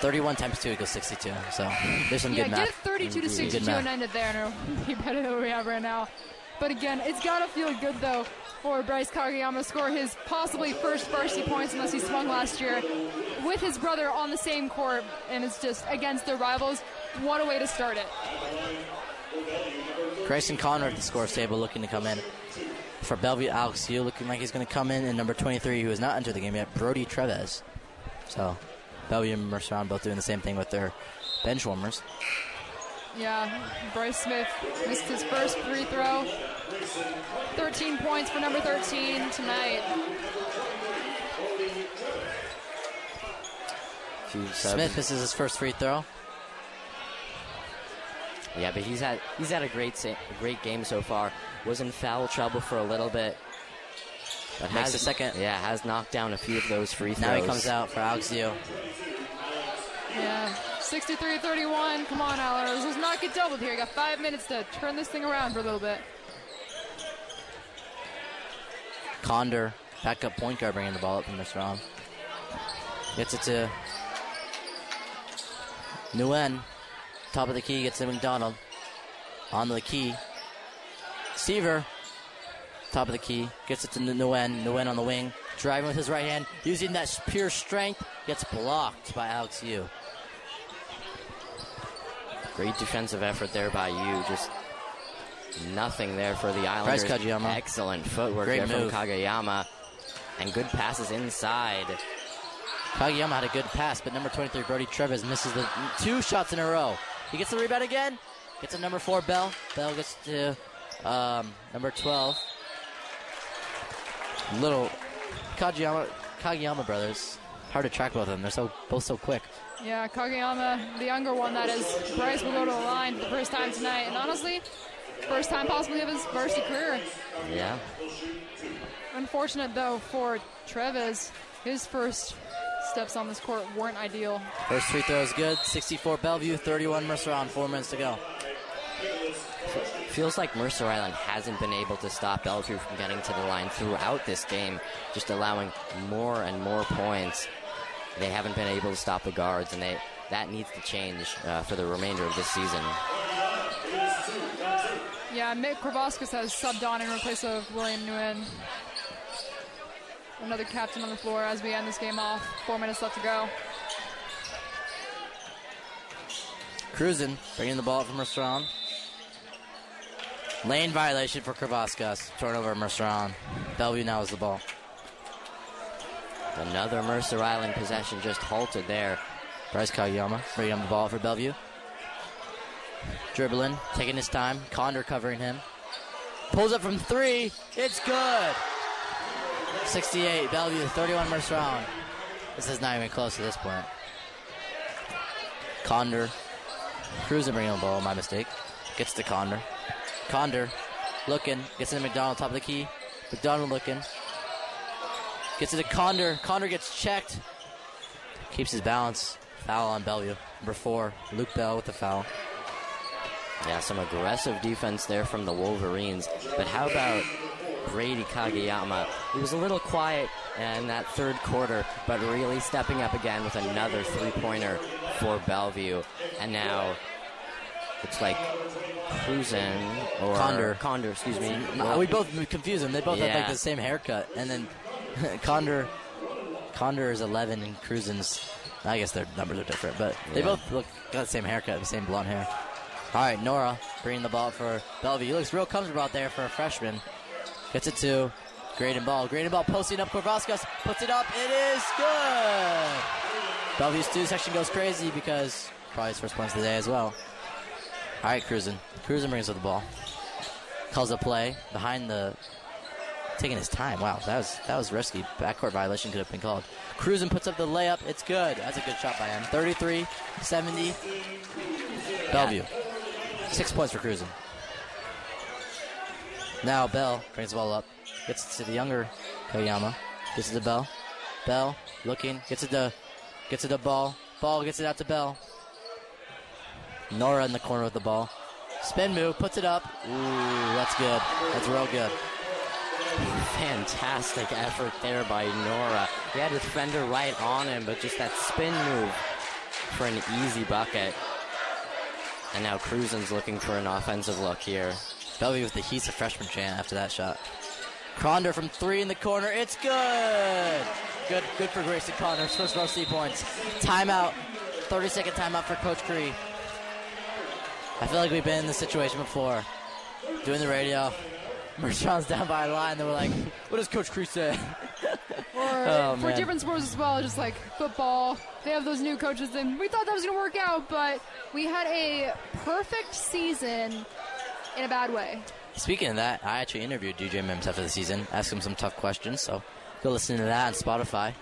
31 times 2 equals 62. So there's some yeah, good get math. it 32 to 62 and end it there, and it'll be better than we have right now. But again, it's got to feel good though for Bryce Kageyama to score his possibly first varsity points unless he swung last year with his brother on the same court, and it's just against their rivals. What a way to start it! Grayson Connor at the scores table looking to come in. For Bellevue, Alex Yu looking like he's going to come in. And number 23, who has not entered the game yet, Brody Treves. So Bellevue and Merceron both doing the same thing with their bench warmers. Yeah, Bryce Smith missed his first free throw. 13 points for number 13 tonight. Few subs. Smith misses his first free throw. Yeah, but he's had he's had a great sa- a great game so far. Was in foul trouble for a little bit, but Makes has the second. Yeah, has knocked down a few of those free throws. Now he comes out for Alex Yu. Yeah, 63-31. Come on, Allers. Let's not get doubled here. You got five minutes to turn this thing around for a little bit. Condor, backup point guard, bringing the ball up from Merceron. Gets it to Nguyen. Top of the key, gets to McDonald. On the key. Seaver. top of the key, gets it to Nguyen. Nguyen on the wing, driving with his right hand, using that pure strength, gets blocked by Alex Yu. Great defensive effort there by Yu. Just nothing there for the Islanders. Kageyama. Excellent footwork Great there move. from Kageyama. And good passes inside. Kageyama had a good pass, but number 23, Brody Trevis, misses the two shots in a row. He gets the rebound again, gets a number four, Bell. Bell gets to um, number 12. Little Kageyama, Kageyama brothers. Hard to track both of them. They're so both so quick. Yeah, Kageyama, the younger one, that is. Bryce will go to the line for the first time tonight. And honestly, first time possibly of his varsity career. Yeah. Unfortunate, though, for Trevis, His first steps on this court weren't ideal. First free throw is good. 64 Bellevue, 31 Mercer on. Four minutes to go. Feels like Mercer Island hasn't been able to stop Bellevue from getting to the line throughout this game, just allowing more and more points. They haven't been able to stop the guards, and they that needs to change uh, for the remainder of this season. Yeah, Mick Korvaskas has subbed on in place of William Nguyen. Another captain on the floor as we end this game off. Four minutes left to go. Cruzen, bringing the ball up from Mercer on. Lane violation for Korvaskas. Turnover, Mercer on. Bellevue now has the ball. Another Mercer Island possession just halted there. Bryce Kageyama bringing up the ball for Bellevue. Dribbling, taking his time. Condor covering him. Pulls up from three. It's good. 68, Bellevue, 31 Mercer on. This is not even close to this point. Condor. Cruzen bringing the ball, my mistake. Gets to Condor. Condor looking, gets into McDonald, top of the key. McDonald looking. Gets it to Condor. Condor gets checked. Keeps his balance. Foul on Bellevue. Number four, Luke Bell with the foul. Yeah, some aggressive defense there from the Wolverines. But how about Brady Kageyama? He was a little quiet in that third quarter, but really stepping up again with another three-pointer for Bellevue. And now it's like Cruzen or Condor. Condor, excuse me. We both confuse them. They both have like the same haircut. And then Condor, Condor is 11 and Cruzen's. I guess their numbers are different, but they Yeah. both look got the same haircut, the same blonde hair. All right, Nora bringing the ball for Bellevue. He looks real comfortable out there for a freshman. Gets it to Graydon Ball. Graydon Ball posting up. Korvaskas puts it up. It is good. Bellevue's two section goes crazy because probably his first points of the day as well. All right, Cruzen. Cruzen brings up the ball. Calls a play behind the. Taking his time. Wow, that was that was risky. Backcourt violation could have been called. Cruzen puts up the layup. It's good. That's a good shot by him. 33 70. Bellevue. Six points for Cruzen. Now Bell brings the ball up. Gets it to the younger Koyama. Gets it to Bell. Bell looking. Gets it to gets it to Ball. Ball gets it out to Bell. Nora in the corner with the ball. Spin move, puts it up. Ooh, that's good. That's real good. Fantastic effort there by Nora. He had a defender right on him, but just that spin move for an easy bucket. And now Cruzen's looking for an offensive look here. Bellevue with the heat's a freshman chant after that shot. Cronder from three in the corner. It's good. Good good for Grayson Cronder. His first varsity points. Timeout. 30 second timeout for Coach Cree. I feel like we've been in this situation before. Doing the radio. Mershon's down by a line. we're like, what does Coach Cree say? Or Oh, for man. different sports as well, just like football, they have those new coaches, and we thought that was going to work out, but we had a perfect season in a bad way. Speaking of that, I actually interviewed DJ Mims after the season, asked him some tough questions. So go listen to that on Spotify.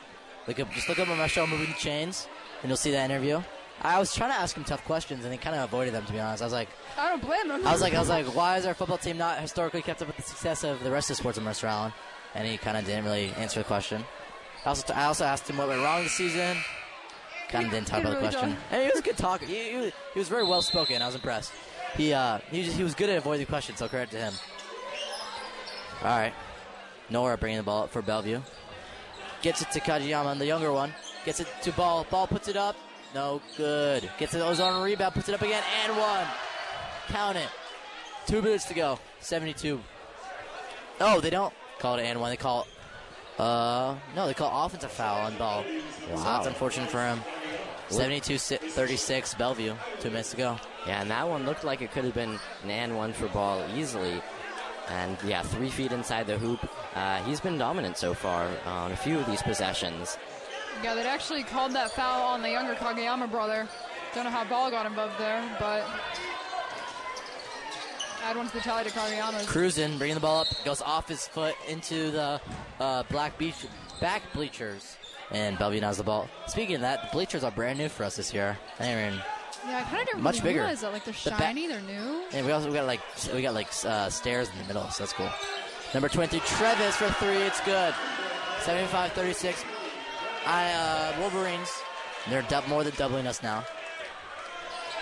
Look up, just look up on my show, Moving Chains, and you'll see that interview. I was trying to ask him tough questions, and he kind of avoided them. To be honest, I was like, I don't blame him. I was like, I was like, why is our football team not historically kept up with the success of the rest of the sports in Mercer Island? And he kind of didn't really answer the question. I also, I also asked him what went wrong this season. Kind of didn't talk about the really question. don't. And he was a good talker. He, he, was- he was very well spoken. I was impressed. He uh, he, just, he was good at avoiding the question, so credit to him. All right, Nora bringing the ball up for Bellevue. Gets it to Kageyama, the younger one. Gets it to Ball. Ball puts it up. No good. Gets it Ozone rebound. Puts it up again and one. Count it. Two minutes to go. 72. Oh, they don't call it and one. They call uh no, they call offensive foul on ball. So Wow. that's unfortunate for him. 72-36 Bellevue. Two minutes to go. Yeah, and that one looked like it could have been an and one for ball easily. And yeah, three feet inside the hoop. Uh, he's been dominant so far on a few of these possessions. Yeah, they'd actually called that foul on the younger Kageyama brother. Don't know how ball got involved there, but add one to the tally to Kageyama's. Cruzen, bringing the ball up, goes off his foot into the uh, black beach back bleachers, and Bellevue now has the ball. Speaking of that, the bleachers are brand new for us this year. I mean, Yeah, I kind of didn't Much really bigger. realize that. Like they're The ba- shiny, they're new. and we also we got like we got like uh, stairs in the middle, so that's cool. Number 23, Trevis for three. It's good. 75-36. I uh, Wolverines. They're dub- more than doubling us now.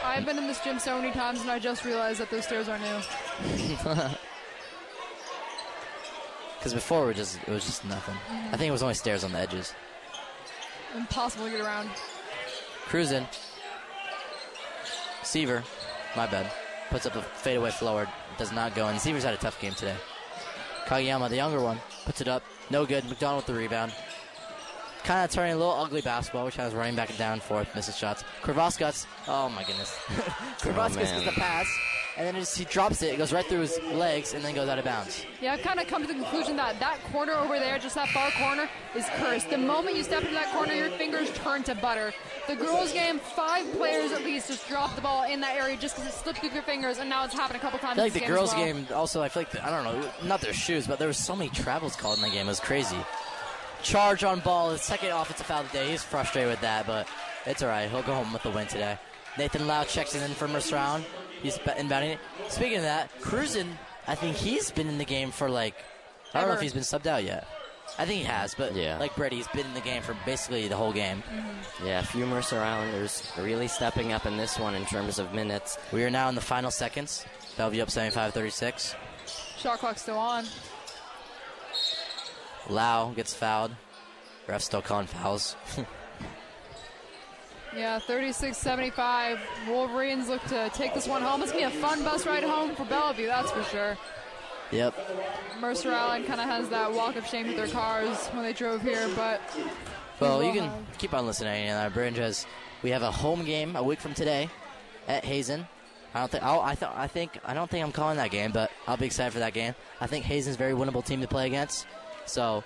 I've been in this gym so many times, and I just realized that those stairs are new. Because before we just it was just nothing. I think it was only stairs on the edges. Impossible to get around. Cruzen. Seaver, my bad, puts up a fadeaway forward. Does not go in. Seaver's had a tough game today. Kageyama, the younger one, puts it up. No good. McDonald with the rebound. Kind of turning a little ugly basketball, which has running back and down and forth, misses shots. Korvaskas, oh my goodness. Oh, Korvaskas man. gets the pass, and then just, he drops it. It goes right through his legs, and then goes out of bounds. Yeah, I've kind of come to the conclusion that that corner over there, just that far corner, is cursed. The moment you step into that corner, your fingers turn to butter. The girls' game, five players at least just dropped the ball in that area just because it slipped through their fingers, and now it's happened a couple times. I feel like the game girls' well. game also. I feel like the, I don't know, not their shoes, but there was so many travels called in that game. It was crazy. Charge on ball, his second offensive foul of the day. He's frustrated with that, but it's all right. He'll go home with the win today. Nathan Lau checks in for first round. He's ba- inbounding it. Speaking of that, Cruzen, I think he's been in the game for like I don't know if he's been subbed out yet. I think he has, but Yeah. like Brady, he's been in the game for basically the whole game. Mm-hmm. Yeah, a few Mercer Islanders really stepping up in this one in terms of minutes. We are now in the final seconds. Bellevue up 75-36. Shot clock still on. Lau gets fouled. Ref's still calling fouls. Yeah, 36-75. Wolverines look to take this one home. It's gonna be a fun bus ride home for Bellevue, that's for sure. yep. Mercer Island kind of has that walk of shame with their cars when they drove here, but Well, you can have- keep on listening. And uh, Bridge has, we have a home game a week from today at Hazen. I don't think I'll, I, th- I think I don't think I'm calling that game, but I'll be excited for that game. I think Hazen's a very winnable team to play against, so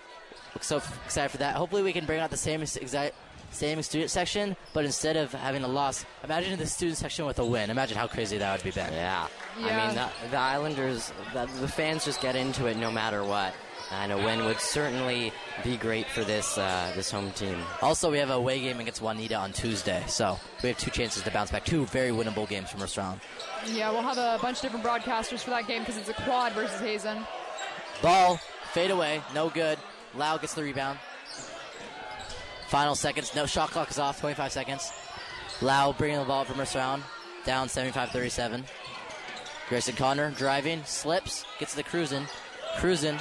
so excited for that. Hopefully, we can bring out the same exact same student section, but instead of having a loss, imagine the student section with a win. Imagine how crazy that would be, Ben. Yeah. I mean, the, the Islanders, the, the fans just get into it no matter what. And a win would certainly be great for this uh, this home team. Also, we have a away game against Juanita on Tuesday, so we have two chances to bounce back. Two very winnable games from first round. yeah, we'll have a bunch of different broadcasters for that game because it's a quad versus Hazen. Ball, fade away, no good. Lau gets the rebound. Final seconds, no shot clock is off, 25 seconds. Lau bringing the ball from first round, down 75-37. Grayson Connor driving, slips, gets the Cruzen, Cruzen,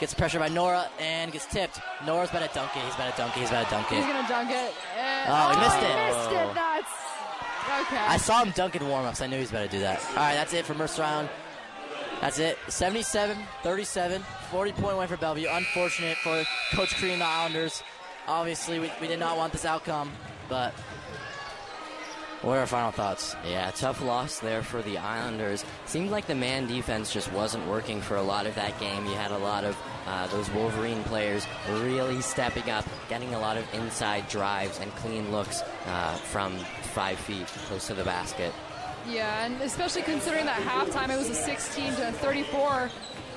gets pressure by Nora and gets tipped. Nora's about to dunk it. He's about to dunk it. He's about to dunk it. He's gonna dunk it. And- Oh, he oh, missed it. Missed it. That's okay. I saw him dunk in warm-ups. I knew he was about to do that. All right, that's it for first round. That's it. 77-37, 40-point win for Bellevue. Unfortunate for Coach Cree and the Islanders. Obviously, we, we did not want this outcome, but what are our final thoughts? Yeah, tough loss there for the Islanders. Seemed like the man defense just wasn't working for a lot of that game. You had a lot of uh, those Wolverine players really stepping up, getting a lot of inside drives and clean looks uh, from five feet close to the basket. Yeah, and especially considering that halftime it was a 16 to 34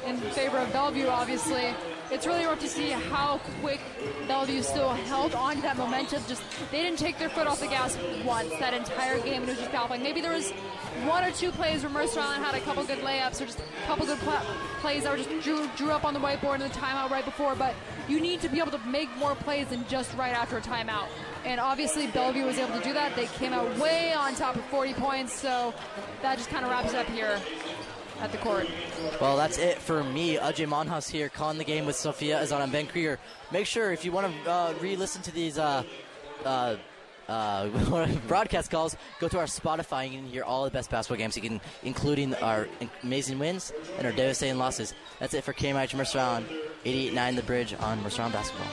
in favor of Bellevue, obviously. It's really rough to see how quick Bellevue still held on to that momentum. Just they didn't take their foot off the gas once that entire game, and it was just play. Maybe there was one or two plays where Mercer Island had a couple good layups or just a couple good pla- plays that were just drew, drew up on the whiteboard in the timeout right before. But you need to be able to make more plays than just right after a timeout. And obviously Bellevue was able to do that. They came out way on top of 40 points, so that just kind of wraps it up here at the court. Well, that's it for me. Ajay Monhouse here, calling the game with Sophia Azan and Ben Krieger. Make sure if you want to uh, re-listen to these uh, uh, uh, broadcast calls, go to our Spotify and you can hear all the best basketball games, you can, including our amazing wins and our devastating losses. That's it for KMIH Mercer Island, 88.9 The Bridge on Mercer Island Basketball.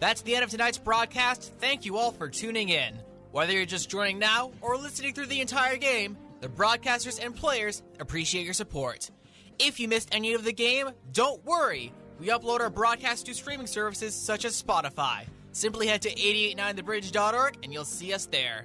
That's the end of tonight's broadcast. Thank you all for tuning in. Whether you're just joining now or listening through the entire game, the broadcasters and players appreciate your support. If you missed any of the game, don't worry. We upload our broadcast to streaming services such as Spotify. Simply head to 889thebridge.org and you'll see us there.